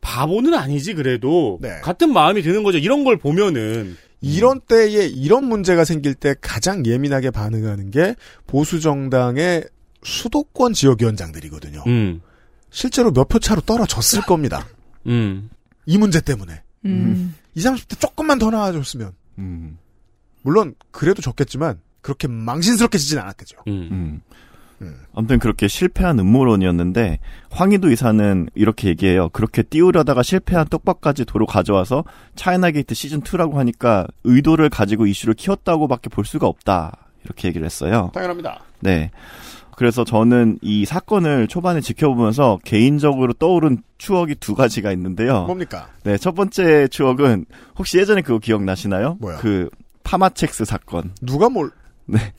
바보는 아니지 그래도 네. 같은 마음이 드는 거죠. 이런 걸 보면은 이런 때에 이런 문제가 생길 때 가장 예민하게 반응하는 게 보수 정당의 수도권 지역위원장들이거든요. 음. 실제로 몇 표 차로 떨어졌을 겁니다. 음. 이 문제 때문에. 음. 20, 30대 조금만 더 나와줬으면. 음, 물론 그래도 적겠지만 그렇게 망신스럽게 지진 않았겠죠. 음. 음. 음. 아무튼 그렇게 실패한 음모론이었는데 황희도 이사는 이렇게 얘기해요. 그렇게 띄우려다가 실패한 떡밥까지 도로 가져와서 차이나 게이트 시즌 2라고 하니까 의도를 가지고 이슈를 키웠다고밖에 볼 수가 없다. 이렇게 얘기를 했어요. 당연합니다. 네. 그래서 저는 이 사건을 초반에 지켜보면서 개인적으로 떠오른 추억이 두 가지가 있는데요. 뭡니까? 네, 첫 번째 추억은 혹시 예전에 그거 기억나시나요? 뭐야? 그 파마첵스 사건. 누가 뭘?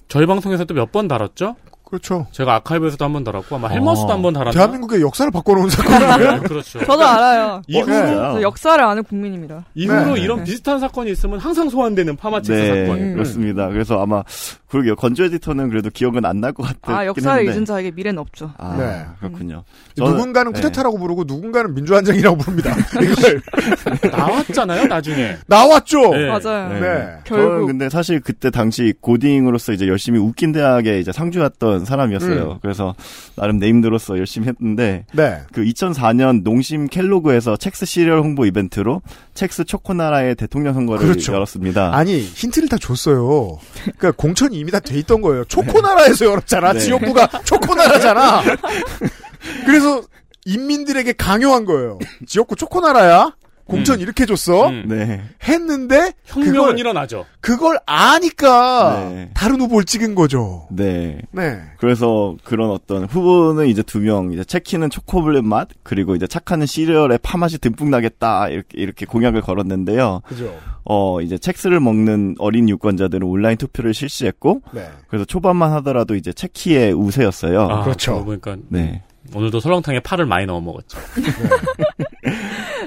저희 방송에서 또 몇 번 다뤘죠? 그렇죠. 제가 아카이브에서도 한번 다뤘고 아마 헬머스도 어. 한번 다뤘나? 대한민국의 역사를 바꿔놓은 사건이에요. 네, 그렇죠. 저도 알아요. 이후로 네. 저 역사를 아는 국민입니다. 이후로 네. 이런 비슷한 사건이 있으면 항상 소환되는 파마첵스 네, 사건. 음. 그렇습니다. 그래서 아마 그러게요. 건조 에디터는 그래도 기억은 안 날 것 같긴 아, 역사를 했는데. 잊은 자에게 미래는 없죠. 아, 네. 그렇군요. 저는- 누군가는 네. 쿠데타라고 부르고 누군가는 민주안정이라고 부릅니다. 이걸 나왔잖아요, 나중에. 나왔죠. 네. 맞아요. 네. 네. 저는 결국 근데 사실 그때 당시 고딩으로서 이제 열심히 웃긴 대학에 이제 상주였던 사람이었어요. 음. 그래서 나름 네임드로서 열심히 했는데 네. 그 2004년 농심 켈로그에서 첵스 시리얼 홍보 이벤트로 첵스 초코나라의 대통령 선거를 그렇죠. 열었습니다. 아니 힌트를 다 줬어요. 그러니까 공천이 이미 다 돼 있던 거예요. 초코나라에서 열었잖아. 네. 지역구가 초코나라잖아. 그래서 인민들에게 강요한 거예요. 지역구 초코나라야. 공천 이렇게 줬어. 음. 네. 했는데 혁명은 그걸, 일어나죠. 그걸 아니까 네. 다른 후보를 찍은 거죠. 네. 네. 그래서 그런 어떤 후보는 이제 두 명, 이제 체키는 초코블렛 맛, 그리고 이제 착하는 시리얼에 파맛이 듬뿍 나겠다, 이렇게, 이렇게 공약을 걸었는데요. 그죠. 어, 이제 첵스를 먹는 어린 유권자들은 온라인 투표를 실시했고, 네. 그래서 초반만 하더라도 이제 체키의 우세였어요. 아, 그렇죠. 그러고 보니까 네. 오늘도 설렁탕에 파를 많이 넣어 먹었죠. 네.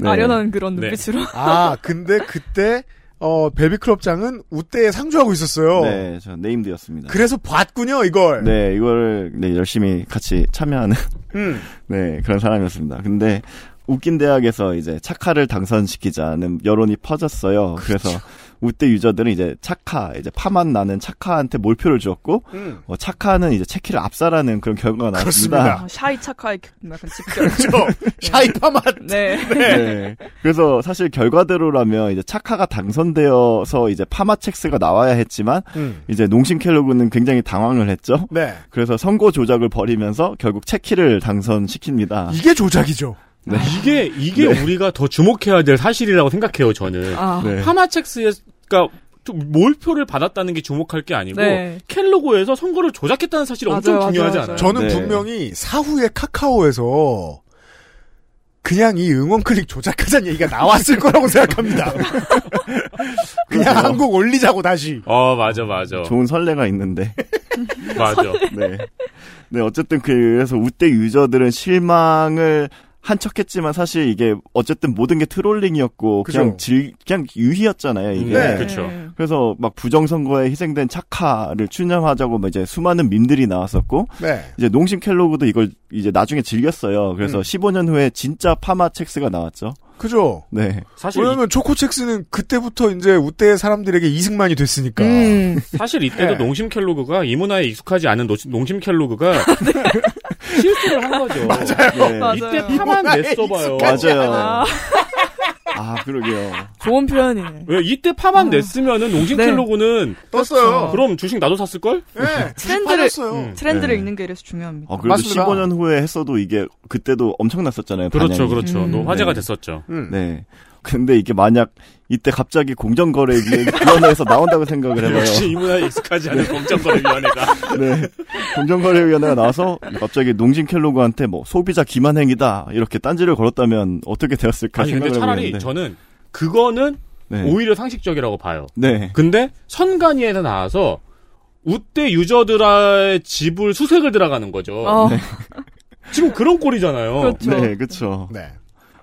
아련한 그런 네. 눈빛으로. 아 근데 그때 어 벨비클럽장은 우대에 상주하고 있었어요. 네, 저 네임드였습니다. 그래서 봤군요 이걸. 네, 이걸 네, 열심히 같이 참여하는 음. 네, 그런 사람이었습니다. 근데 웃긴 대학에서 이제 착하를 당선시키자는 여론이 퍼졌어요. 그래서 우대 유저들은 이제 착하, 이제 파맛 나는 착하한테 몰표를 주었고, 음. 어, 착하는 이제 체키를 압살하는 그런 결과가 나왔습니다. 그렇습니다. 아, 샤이 차카의 약간 집결. 그렇죠. 샤이파 맛. 네. 네. 그래서 사실 결과대로라면 이제 착하가 당선되어서 이제 파마첵스가 나와야 했지만, 음. 이제 농심 켈로그는 굉장히 당황을 했죠. 네. 그래서 선거 조작을 벌이면서 결국 체키를 당선시킵니다. 이게 조작이죠. 네. 이게 이게 우리가 더 주목해야 될 사실이라고 생각해요. 저는 아. 네. 파마첵스가 좀 몰표를 받았다는 게 주목할 게 아니고 네. 켈로그에서 선거를 조작했다는 사실이 엄청 맞아요, 중요하지 맞아요, 않아요? 저는 네. 분명히 사후에 카카오에서 그냥 이 응원 클릭 조작하자는 얘기가 나왔을 거라고 생각합니다. 그냥 그러게요. 한국 올리자고 다시. 어 맞아 맞아 좋은 선례가 있는데. 맞아. 네. 네, 어쨌든 그래서 우대 유저들은 실망을 한 척했지만 사실 이게 어쨌든 모든 게 트롤링이었고 그죠. 그냥 질 그냥 유희였잖아요 이게. 네. 그렇죠. 그래서 막 부정 선거에 희생된 착하를 추념하자고 막 이제 수많은 밈들이 나왔었고 네. 이제 농심 켈로그도 이걸 이제 나중에 즐겼어요. 그래서 음. 15년 후에 진짜 파마 첵스가 나왔죠. 그죠? 네. 사실 이, 왜냐면 초코첵스는 그때부터 이제 우대 사람들에게 이승만이 됐으니까. 음. 사실 이때도 네. 농심 켈로그가 이 문화에 익숙하지 않은 노- 농심 켈로그가 실수를 한 거죠. 네. 맞아요. 이때 파맛 냈어봐요. 맞아요. 아, 아, 그러게요. 좋은 표현이네. 왜 이때 파맛 어. 냈으면은 농심 네. 떴어요. 그럼 주식 나도 샀을 걸? 네. 트렌드를- 빠졌어요. 음. 트렌드를 네. 읽는 게 이래서 중요합니다. 아, 그래도 맞습니다. 15년 후에 했어도 이게 그때도 엄청났었잖아요. 그렇죠, 반향이. 그렇죠. 음. 또 화제가 네. 됐었죠. 음. 네. 근데 이게 만약 이때 갑자기 공정거래위원회에서 나온다고 생각을 해봐요. 역시 이 문화에 익숙하지 않은 공정거래위원회가. 네. 공정거래위원회가 나와서 갑자기 농심 켈로그한테 뭐 소비자 기만 행위다 이렇게 딴지를 걸었다면 어떻게 되었을까 아니 근데 생각을 차라리 해보는데. 저는 그거는 네. 오히려 상식적이라고 봐요. 네. 근데 선관위에서 나와서 우대 유저들의 집을 수색을 들어가는 거죠. 어, 지금 그런 꼴이잖아요. 그렇죠. 네, 그렇죠. 네.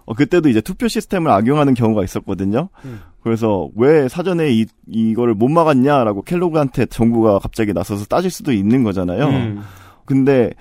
어, 그때도 이제 투표 시스템을 악용하는 경우가 있었거든요. 음. 그래서 왜 사전에 이, 이거를 못 막았냐라고 켈로그한테 정부가 갑자기 나서서 따질 수도 있는 거잖아요. 음. 근데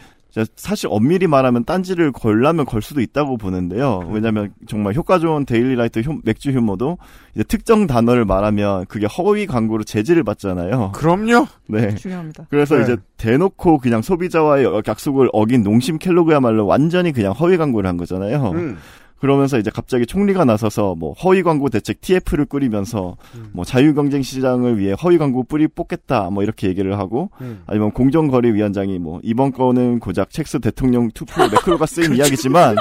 사실 엄밀히 말하면 딴지를 걸라면 걸 수도 있다고 보는데요. 왜냐하면 정말 효과 좋은 데일리라이트 휴- 맥주 휴머도 이제 특정 단어를 말하면 그게 허위 광고로 제지를 받잖아요. 그럼요. 네. 중요합니다. 그래서 네. 이제 대놓고 그냥 소비자와의 약속을 어긴 농심 켈로그야말로 완전히 그냥 허위 광고를 한 거잖아요. 음. 그러면서 이제 갑자기 총리가 나서서 뭐 허위 광고 대책 TF를 꾸리면서 음. 뭐 자유 경쟁 시장을 위해 허위 광고 뿌리 뽑겠다 뭐 이렇게 얘기를 하고 음. 아니면 공정거래 위원장이 뭐 이번 건은 고작 첵스 대통령 투표 매크로가 쓰인 이야기지만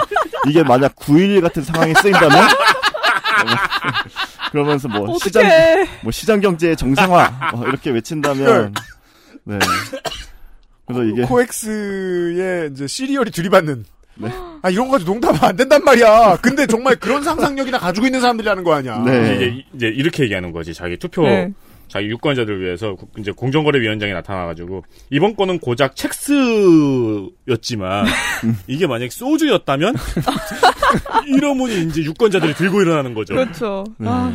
이게 만약 9.11 같은 상황에 쓰인다면 그러면서 뭐 시장 어떡해. 뭐 시장 경제의 정상화 뭐 이렇게 외친다면 네 그래서 이게 코엑스의 이제 시리얼이 들이받는. 네. 아 이런 거 가지고 농담하면 안 된단 말이야. 근데 정말 그런 상상력이나 가지고 있는 사람들이 하는 거 아니야. 네. 이제, 이제 이렇게 얘기하는 거지. 자기 투표, 네. 자기 유권자들을 위해서 구- 이제 공정거래위원장이 나타나가지고 이번 건은 고작 첵스였지만 이게 만약 소주였다면 이러면이 이제 유권자들이 들고 일어나는 거죠. 그렇죠. 네. 아,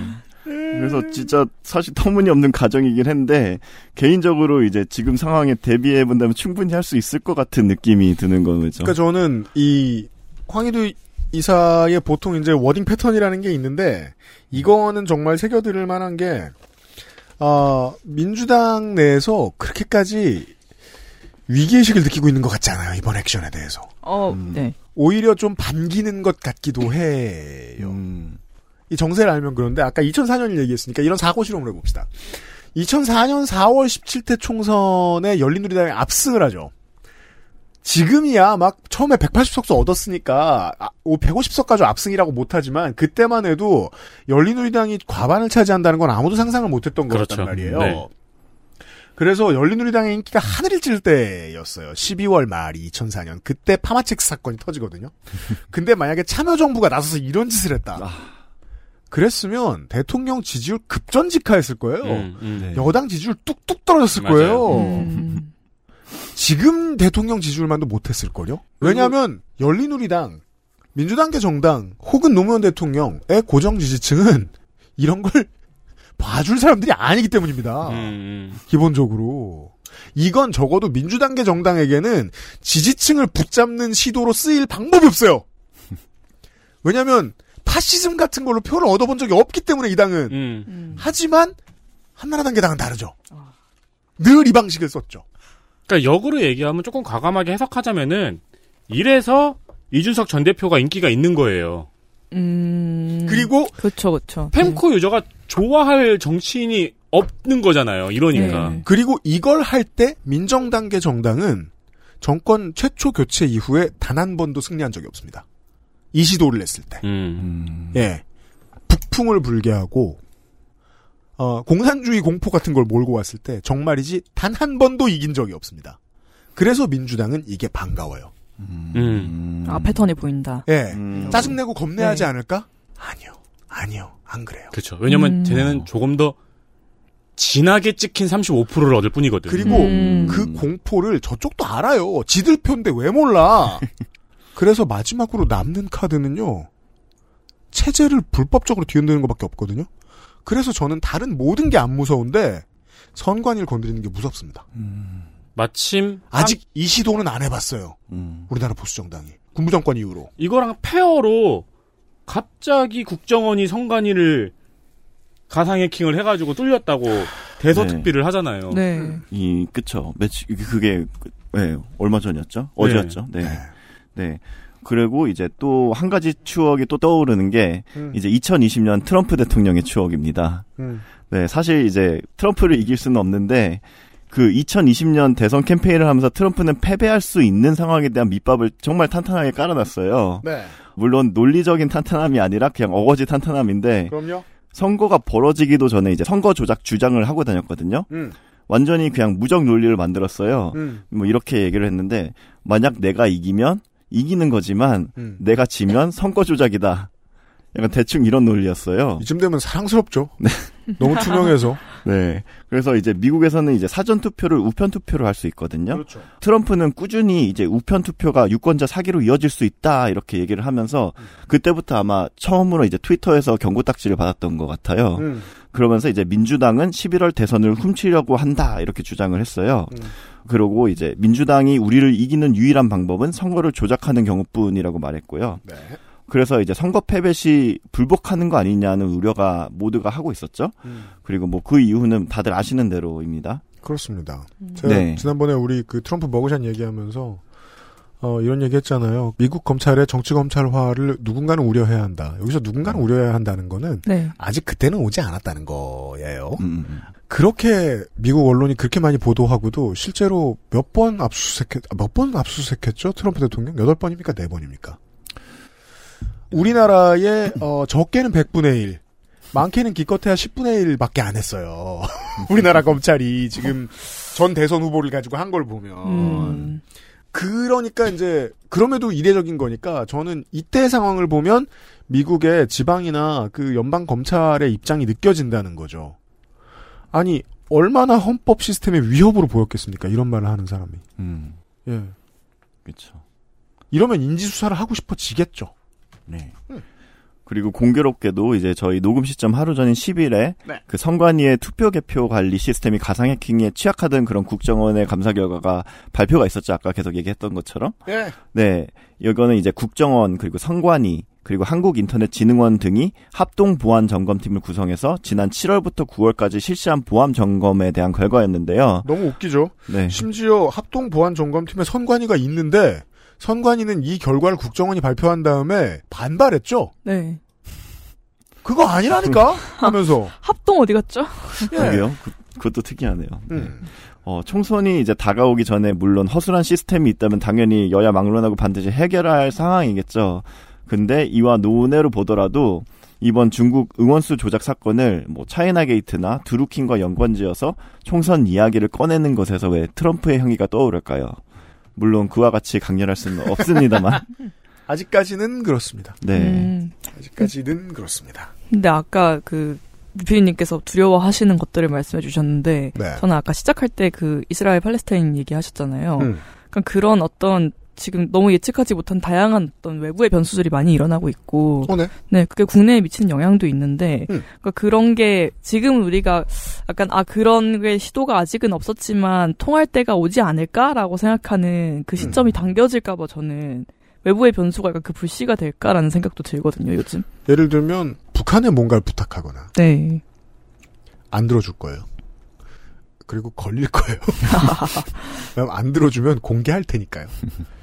그래서 진짜 사실 터무니없는 가정이긴 한데 개인적으로 이제 지금 상황에 대비해 본다면 충분히 할 수 있을 것 같은 느낌이 드는 거죠. 그러니까 저는 이 황희도 이사의 보통 이제 워딩 패턴이라는 게 있는데 이거는 정말 새겨들을 만한 게 어, 민주당 내에서 그렇게까지 위기의식을 느끼고 있는 것 같지 않아요 이번 액션에 대해서 어, 음. 네. 오히려 좀 반기는 것 같기도 해요. 음, 이 정세를 알면 그런데 아까 2004년을 얘기했으니까 이런 사고 실험을 해봅시다. 2004년 4월 17대 총선에 열린우리당이 압승을 하죠. 지금이야 막 처음에 180석수 얻었으니까 150석까지 압승이라고 못하지만 그때만 해도 열린우리당이 과반을 차지한다는 건 아무도 상상을 못했던 그렇죠. 거였단 말이에요. 네. 그래서 열린우리당의 인기가 하늘을 찔 때였어요. 12월 말이 2004년 그때 파마첵스 사건이 터지거든요. 근데 만약에 참여정부가 나서서 이런 짓을 했다. 그랬으면 대통령 지지율 급전직하했을 거예요. 음, 음. 네. 여당 지지율 뚝뚝 떨어졌을 맞아요. 거예요. 음. 지금 대통령 지지율만도 못했을 걸요? 왜냐하면 열린우리당, 민주당계 정당 혹은 노무현 대통령의 고정 지지층은 이런 걸 봐줄 사람들이 아니기 때문입니다. 음, 음. 기본적으로. 이건 적어도 민주당계 정당에게는 지지층을 붙잡는 시도로 쓰일 방법이 없어요. 왜냐하면 파시즘 같은 걸로 표를 얻어본 적이 없기 때문에 이 당은. 음. 음. 하지만 한나라당 계당은 다르죠. 늘이 방식을 썼죠. 그러니까 역으로 얘기하면 조금 과감하게 해석하자면은 이래서 이준석 전 대표가 인기가 있는 거예요. 음. 그리고 그렇죠, 그렇죠. 펜코 유저가 좋아할 정치인이 없는 거잖아요. 이러니까. 네. 그리고 이걸 할 때 민정당계 정당은 정권 최초 교체 이후에 단 한 번도 승리한 적이 없습니다. 이 시도를 했을 때. 음. 음, 예. 북풍을 불게 하고 어, 공산주의 공포 같은 걸 몰고 왔을 때 정말이지 단 한 번도 이긴 적이 없습니다. 그래서 민주당은 이게 반가워요. 음. 아, 패턴이 보인다. 예. 음. 짜증내고 겁내하지 네. 않을까? 아니요. 아니요. 안 그래요. 그렇죠. 왜냐면 음. 쟤네는 조금 더 진하게 찍힌 35%를 얻을 뿐이거든. 그리고 음. 그 공포를 저쪽도 알아요. 지들 표인데 왜 몰라? 그래서 마지막으로 남는 카드는요. 체제를 불법적으로 뒤흔드는 것밖에 없거든요. 그래서 저는 다른 모든 게 안 무서운데 선관위를 건드리는 게 무섭습니다. 마침 아직 이 시도는 안 해봤어요. 음. 우리나라 보수 정당이 군부 정권 이후로. 이거랑 페어로 갑자기 국정원이 성관이를 가상 해킹을 해가지고 뚫렸다고 대서특비를 하잖아요. 네. 이 그쵸 매치 그게 그- 네, 얼마 전이었죠 어제였죠 네. 네 그리고 이제 또 한 가지 추억이 또 떠오르는 게 음. 이제 2020년 트럼프 대통령의 추억입니다. 음. 네 사실 이제 트럼프를 이길 수는 없는데 그 2020년 대선 캠페인을 하면서 트럼프는 패배할 수 있는 상황에 대한 밑밥을 정말 탄탄하게 깔아놨어요. 네. 물론 논리적인 탄탄함이 아니라 그냥 어거지 탄탄함인데 그럼요. 선거가 벌어지기도 전에 이제 선거 조작 주장을 하고 다녔거든요. 음. 완전히 그냥 무적 논리를 만들었어요. 음. 뭐 이렇게 얘기를 했는데 만약 내가 이기면 이기는 거지만 음. 내가 지면 선거 조작이다. 약간 대충 이런 논리였어요. 이쯤 되면 사랑스럽죠. 너무 투명해서. 네. 그래서 이제 미국에서는 이제 사전 투표를 우편 투표로 할 수 있거든요. 그렇죠. 트럼프는 꾸준히 이제 우편 투표가 유권자 사기로 이어질 수 있다 이렇게 얘기를 하면서 그때부터 아마 처음으로 이제 트위터에서 경고 딱지를 받았던 것 같아요. 음. 그러면서 이제 민주당은 11월 대선을 훔치려고 한다 이렇게 주장을 했어요. 음. 그리고 이제 민주당이 우리를 이기는 유일한 방법은 선거를 조작하는 경우뿐이라고 말했고요. 네. 그래서 이제 선거 패배 시 불복하는 거 아니냐는 우려가 모두가 하고 있었죠. 음. 그리고 뭐 그 이유는 다들 아시는 대로입니다. 그렇습니다. 제가 네. 지난번에 우리 그 트럼프 머그샷 얘기하면서 어, 이런 얘기 했잖아요. 미국 검찰의 정치 검찰화를 누군가는 우려해야 한다. 여기서 누군가는 우려해야 한다는 거는 네. 아직 그때는 오지 않았다는 거예요. 음, 그렇게 미국 언론이 그렇게 많이 보도하고도 실제로 몇 번 압수수색했 몇번 압수수색했죠? 트럼프 대통령 여덟 번입니까? 네 번입니까? 우리나라의 어, 적게는 100분의 1, 많게는 기껏해야 10분의 1밖에 안 했어요. 우리나라 검찰이 지금 전 대선 후보를 가지고 한 걸 보면 음. 그러니까 이제 그럼에도 이례적인 거니까 저는 이때 상황을 보면 미국의 지방이나 그 연방 검찰의 입장이 느껴진다는 거죠. 아니 얼마나 헌법 시스템의 위협으로 보였겠습니까? 이런 말을 하는 사람이. 음, 예. 그렇죠. 이러면 인지 수사를 하고 싶어지겠죠. 네. 그리고 공교롭게도 이제 저희 녹음 시점 하루 전인 10일에 네. 그 선관위의 투표 개표 관리 시스템이 가상 해킹에 취약하던 그런 국정원의 감사 결과가 발표가 있었죠. 아까 계속 얘기했던 것처럼. 예. 네. 이거는 이제 국정원 그리고 선관위 그리고 한국인터넷진흥원 등이 합동 보안 점검팀을 구성해서 지난 7월부터 9월까지 실시한 보안 점검에 대한 결과였는데요. 너무 웃기죠. 네. 심지어 합동 보안 점검팀에 선관위가 있는데 선관위는 이 결과를 국정원이 발표한 다음에 반발했죠. 네. 그거 아니라니까 하면서 합동 어디 갔죠? 그게요. 그, 그것도 특이하네요. 네. 음. 어, 총선이 이제 다가오기 전에 물론 허술한 시스템이 있다면 당연히 여야 막론하고 반드시 해결할 상황이겠죠. 근데 이와 논외로 보더라도 이번 중국 응원수 조작 사건을 뭐 차이나 게이트나 드루킹과 연관지어서 총선 이야기를 꺼내는 것에서 왜 트럼프의 향기가 떠오를까요? 물론 그와 같이 강렬할 수는 없습니다만. 아직까지는 그렇습니다. 네. 음. 아직까지는 그렇습니다. 근데 아까 그 유피디님께서 두려워하시는 것들을 말씀해 주셨는데 네. 저는 아까 시작할 때 그 이스라엘 팔레스타인 얘기하셨잖아요. 음. 그러니까 그런 어떤 지금 너무 예측하지 못한 다양한 어떤 외부의 변수들이 많이 일어나고 있고 어, 네. 네, 그게 국내에 미치는 영향도 있는데, 음. 그러니까 그런 게 지금 우리가 약간 아 그런 게 시도가 아직은 없었지만 통할 때가 오지 않을까라고 생각하는 그 시점이 당겨질까 봐 저는 외부의 변수가 약간 그 불씨가 될까라는 생각도 들거든요 요즘. 예를 들면 북한에 뭔가를 부탁하거나 네. 안 들어줄 거예요. 그리고 걸릴 거예요. 안 들어주면 공개할 테니까요.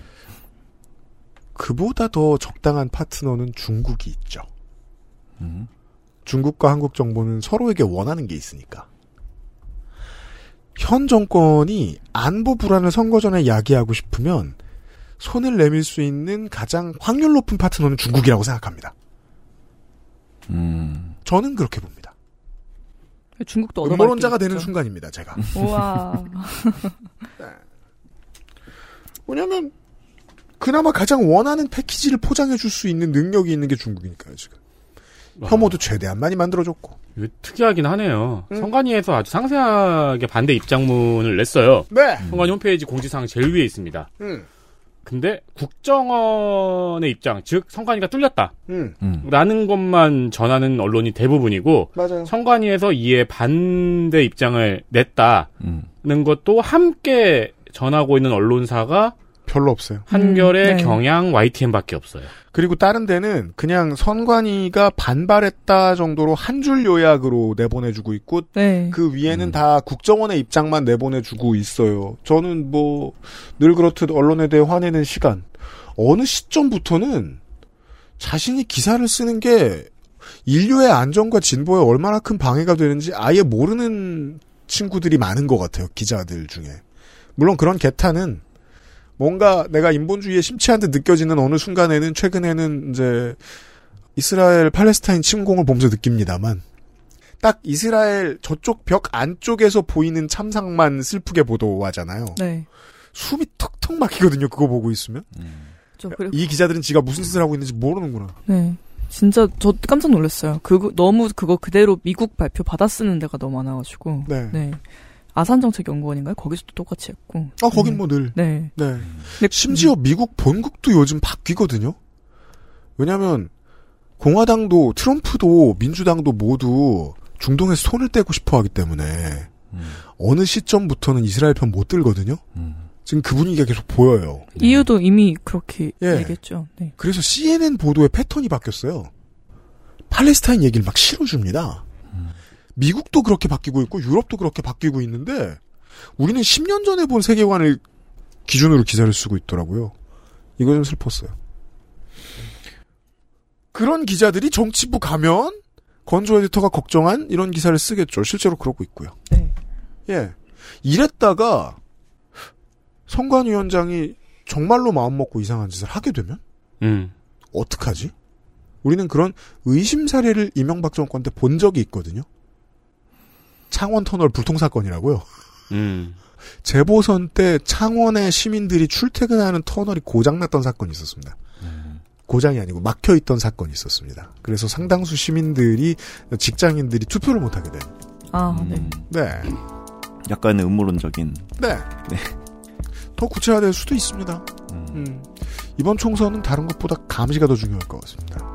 그보다 더 적당한 파트너는 중국이 있죠. 음. 중국과 한국 정부는 서로에게 원하는 게 있으니까. 현 정권이 안보 불안을 선거 전에 야기하고 싶으면 손을 내밀 수 있는 가장 확률 높은 파트너는 중국이라고 생각합니다. 음. 저는 그렇게 봅니다. 중국도 음모론자가 게 되는 있죠. 순간입니다, 제가. 우와. 왜냐면 그나마 가장 원하는 패키지를 포장해 줄 수 있는 능력이 있는 게 중국이니까요, 지금. 혐오도 최대한 많이 만들어줬고. 이거 특이하긴 하네요. 성관위에서 아주 상세하게 반대 입장문을 냈어요. 네. 성관위 홈페이지 공지사항 제일 위에 있습니다. 음. 근데 국정원의 입장, 즉 성관위가 뚫렸다. 음. 라는 것만 전하는 언론이 대부분이고 맞아요. 성관위에서 이에 반대 입장을 냈다는 것도 함께 전하고 있는 언론사가 별로 없어요. 한결의 음, 네. 경향 YTN밖에 없어요. 그리고 다른 데는 그냥 선관위가 반발했다 정도로 한 줄 요약으로 내보내주고 있고 네. 그 위에는 다 국정원의 입장만 내보내주고 있어요. 저는 뭐 늘 그렇듯 언론에 대해 화내는 시간 어느 시점부터는 자신이 기사를 쓰는 게 인류의 안전과 진보에 얼마나 큰 방해가 되는지 아예 모르는 친구들이 많은 것 같아요. 기자들 중에. 물론 그런 개탄은 뭔가 내가 인본주의에 심취한 듯 느껴지는 어느 순간에는 최근에는 이제 이스라엘 팔레스타인 침공을 보면서 느낍니다만 딱 이스라엘 저쪽 벽 안쪽에서 보이는 참상만 슬프게 보도하잖아요. 네. 숨이 턱턱 막히거든요. 그거 보고 있으면. 저 그리고 이 기자들은 지가 무슨 짓을 하고 있는지 모르는구나. 네. 진짜 저 깜짝 놀랐어요. 그거 너무 그거 그대로 미국 발표 받아 쓰는 데가 너무 많아가지고. 네. 아산정책연구원인가요? 거기서도 똑같이 했고. 아, 거긴 뭐 늘. 네. 네. 심지어 미국 본국도 요즘 바뀌거든요. 왜냐하면 공화당도 트럼프도 민주당도 모두 중동에서 손을 떼고 싶어 하기 때문에 어느 시점부터는 이스라엘 편 못 들거든요. 지금 그 분위기가 계속 보여요. 이유도 이미 그렇게 예. 얘기했죠. 네. 그래서 CNN 보도의 패턴이 바뀌었어요. 팔레스타인 얘기를 막 실어줍니다. 미국도 그렇게 바뀌고 있고 유럽도 그렇게 바뀌고 있는데 우리는 10년 전에 본 세계관을 기준으로 기사를 쓰고 있더라고요. 이거 좀 슬펐어요. 그런 기자들이 정치부 가면 건조 에디터가 걱정한 이런 기사를 쓰겠죠. 실제로 그러고 있고요. 예. 이랬다가 선관위원장이 정말로 마음먹고 이상한 짓을 하게 되면 음. 어떡하지? 우리는 그런 의심 사례를 이명박 정권 때 본 적이 있거든요. 창원 터널 불통 사건이라고요. 음. 재보선 때 창원의 시민들이 출퇴근하는 터널이 고장났던 사건이 있었습니다. 고장이 아니고 막혀 있던 사건이 있었습니다. 그래서 상당수 시민들이 직장인들이 투표를 못하게 된. 아, 네. 네. 약간 음모론적인. 네. 더 구체화될 수도 있습니다. 음. 이번 총선은 다른 것보다 감시가 더 중요할 것 같습니다.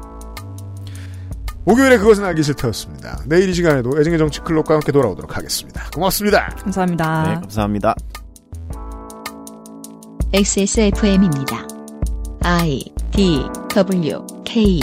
목요일에 그것은 알기 싫다였습니다. 내일 이 시간에도 애증의 정치 클럽과 함께 돌아오도록 하겠습니다. 고맙습니다. 감사합니다. 네, 감사합니다. XSFM입니다. I D W K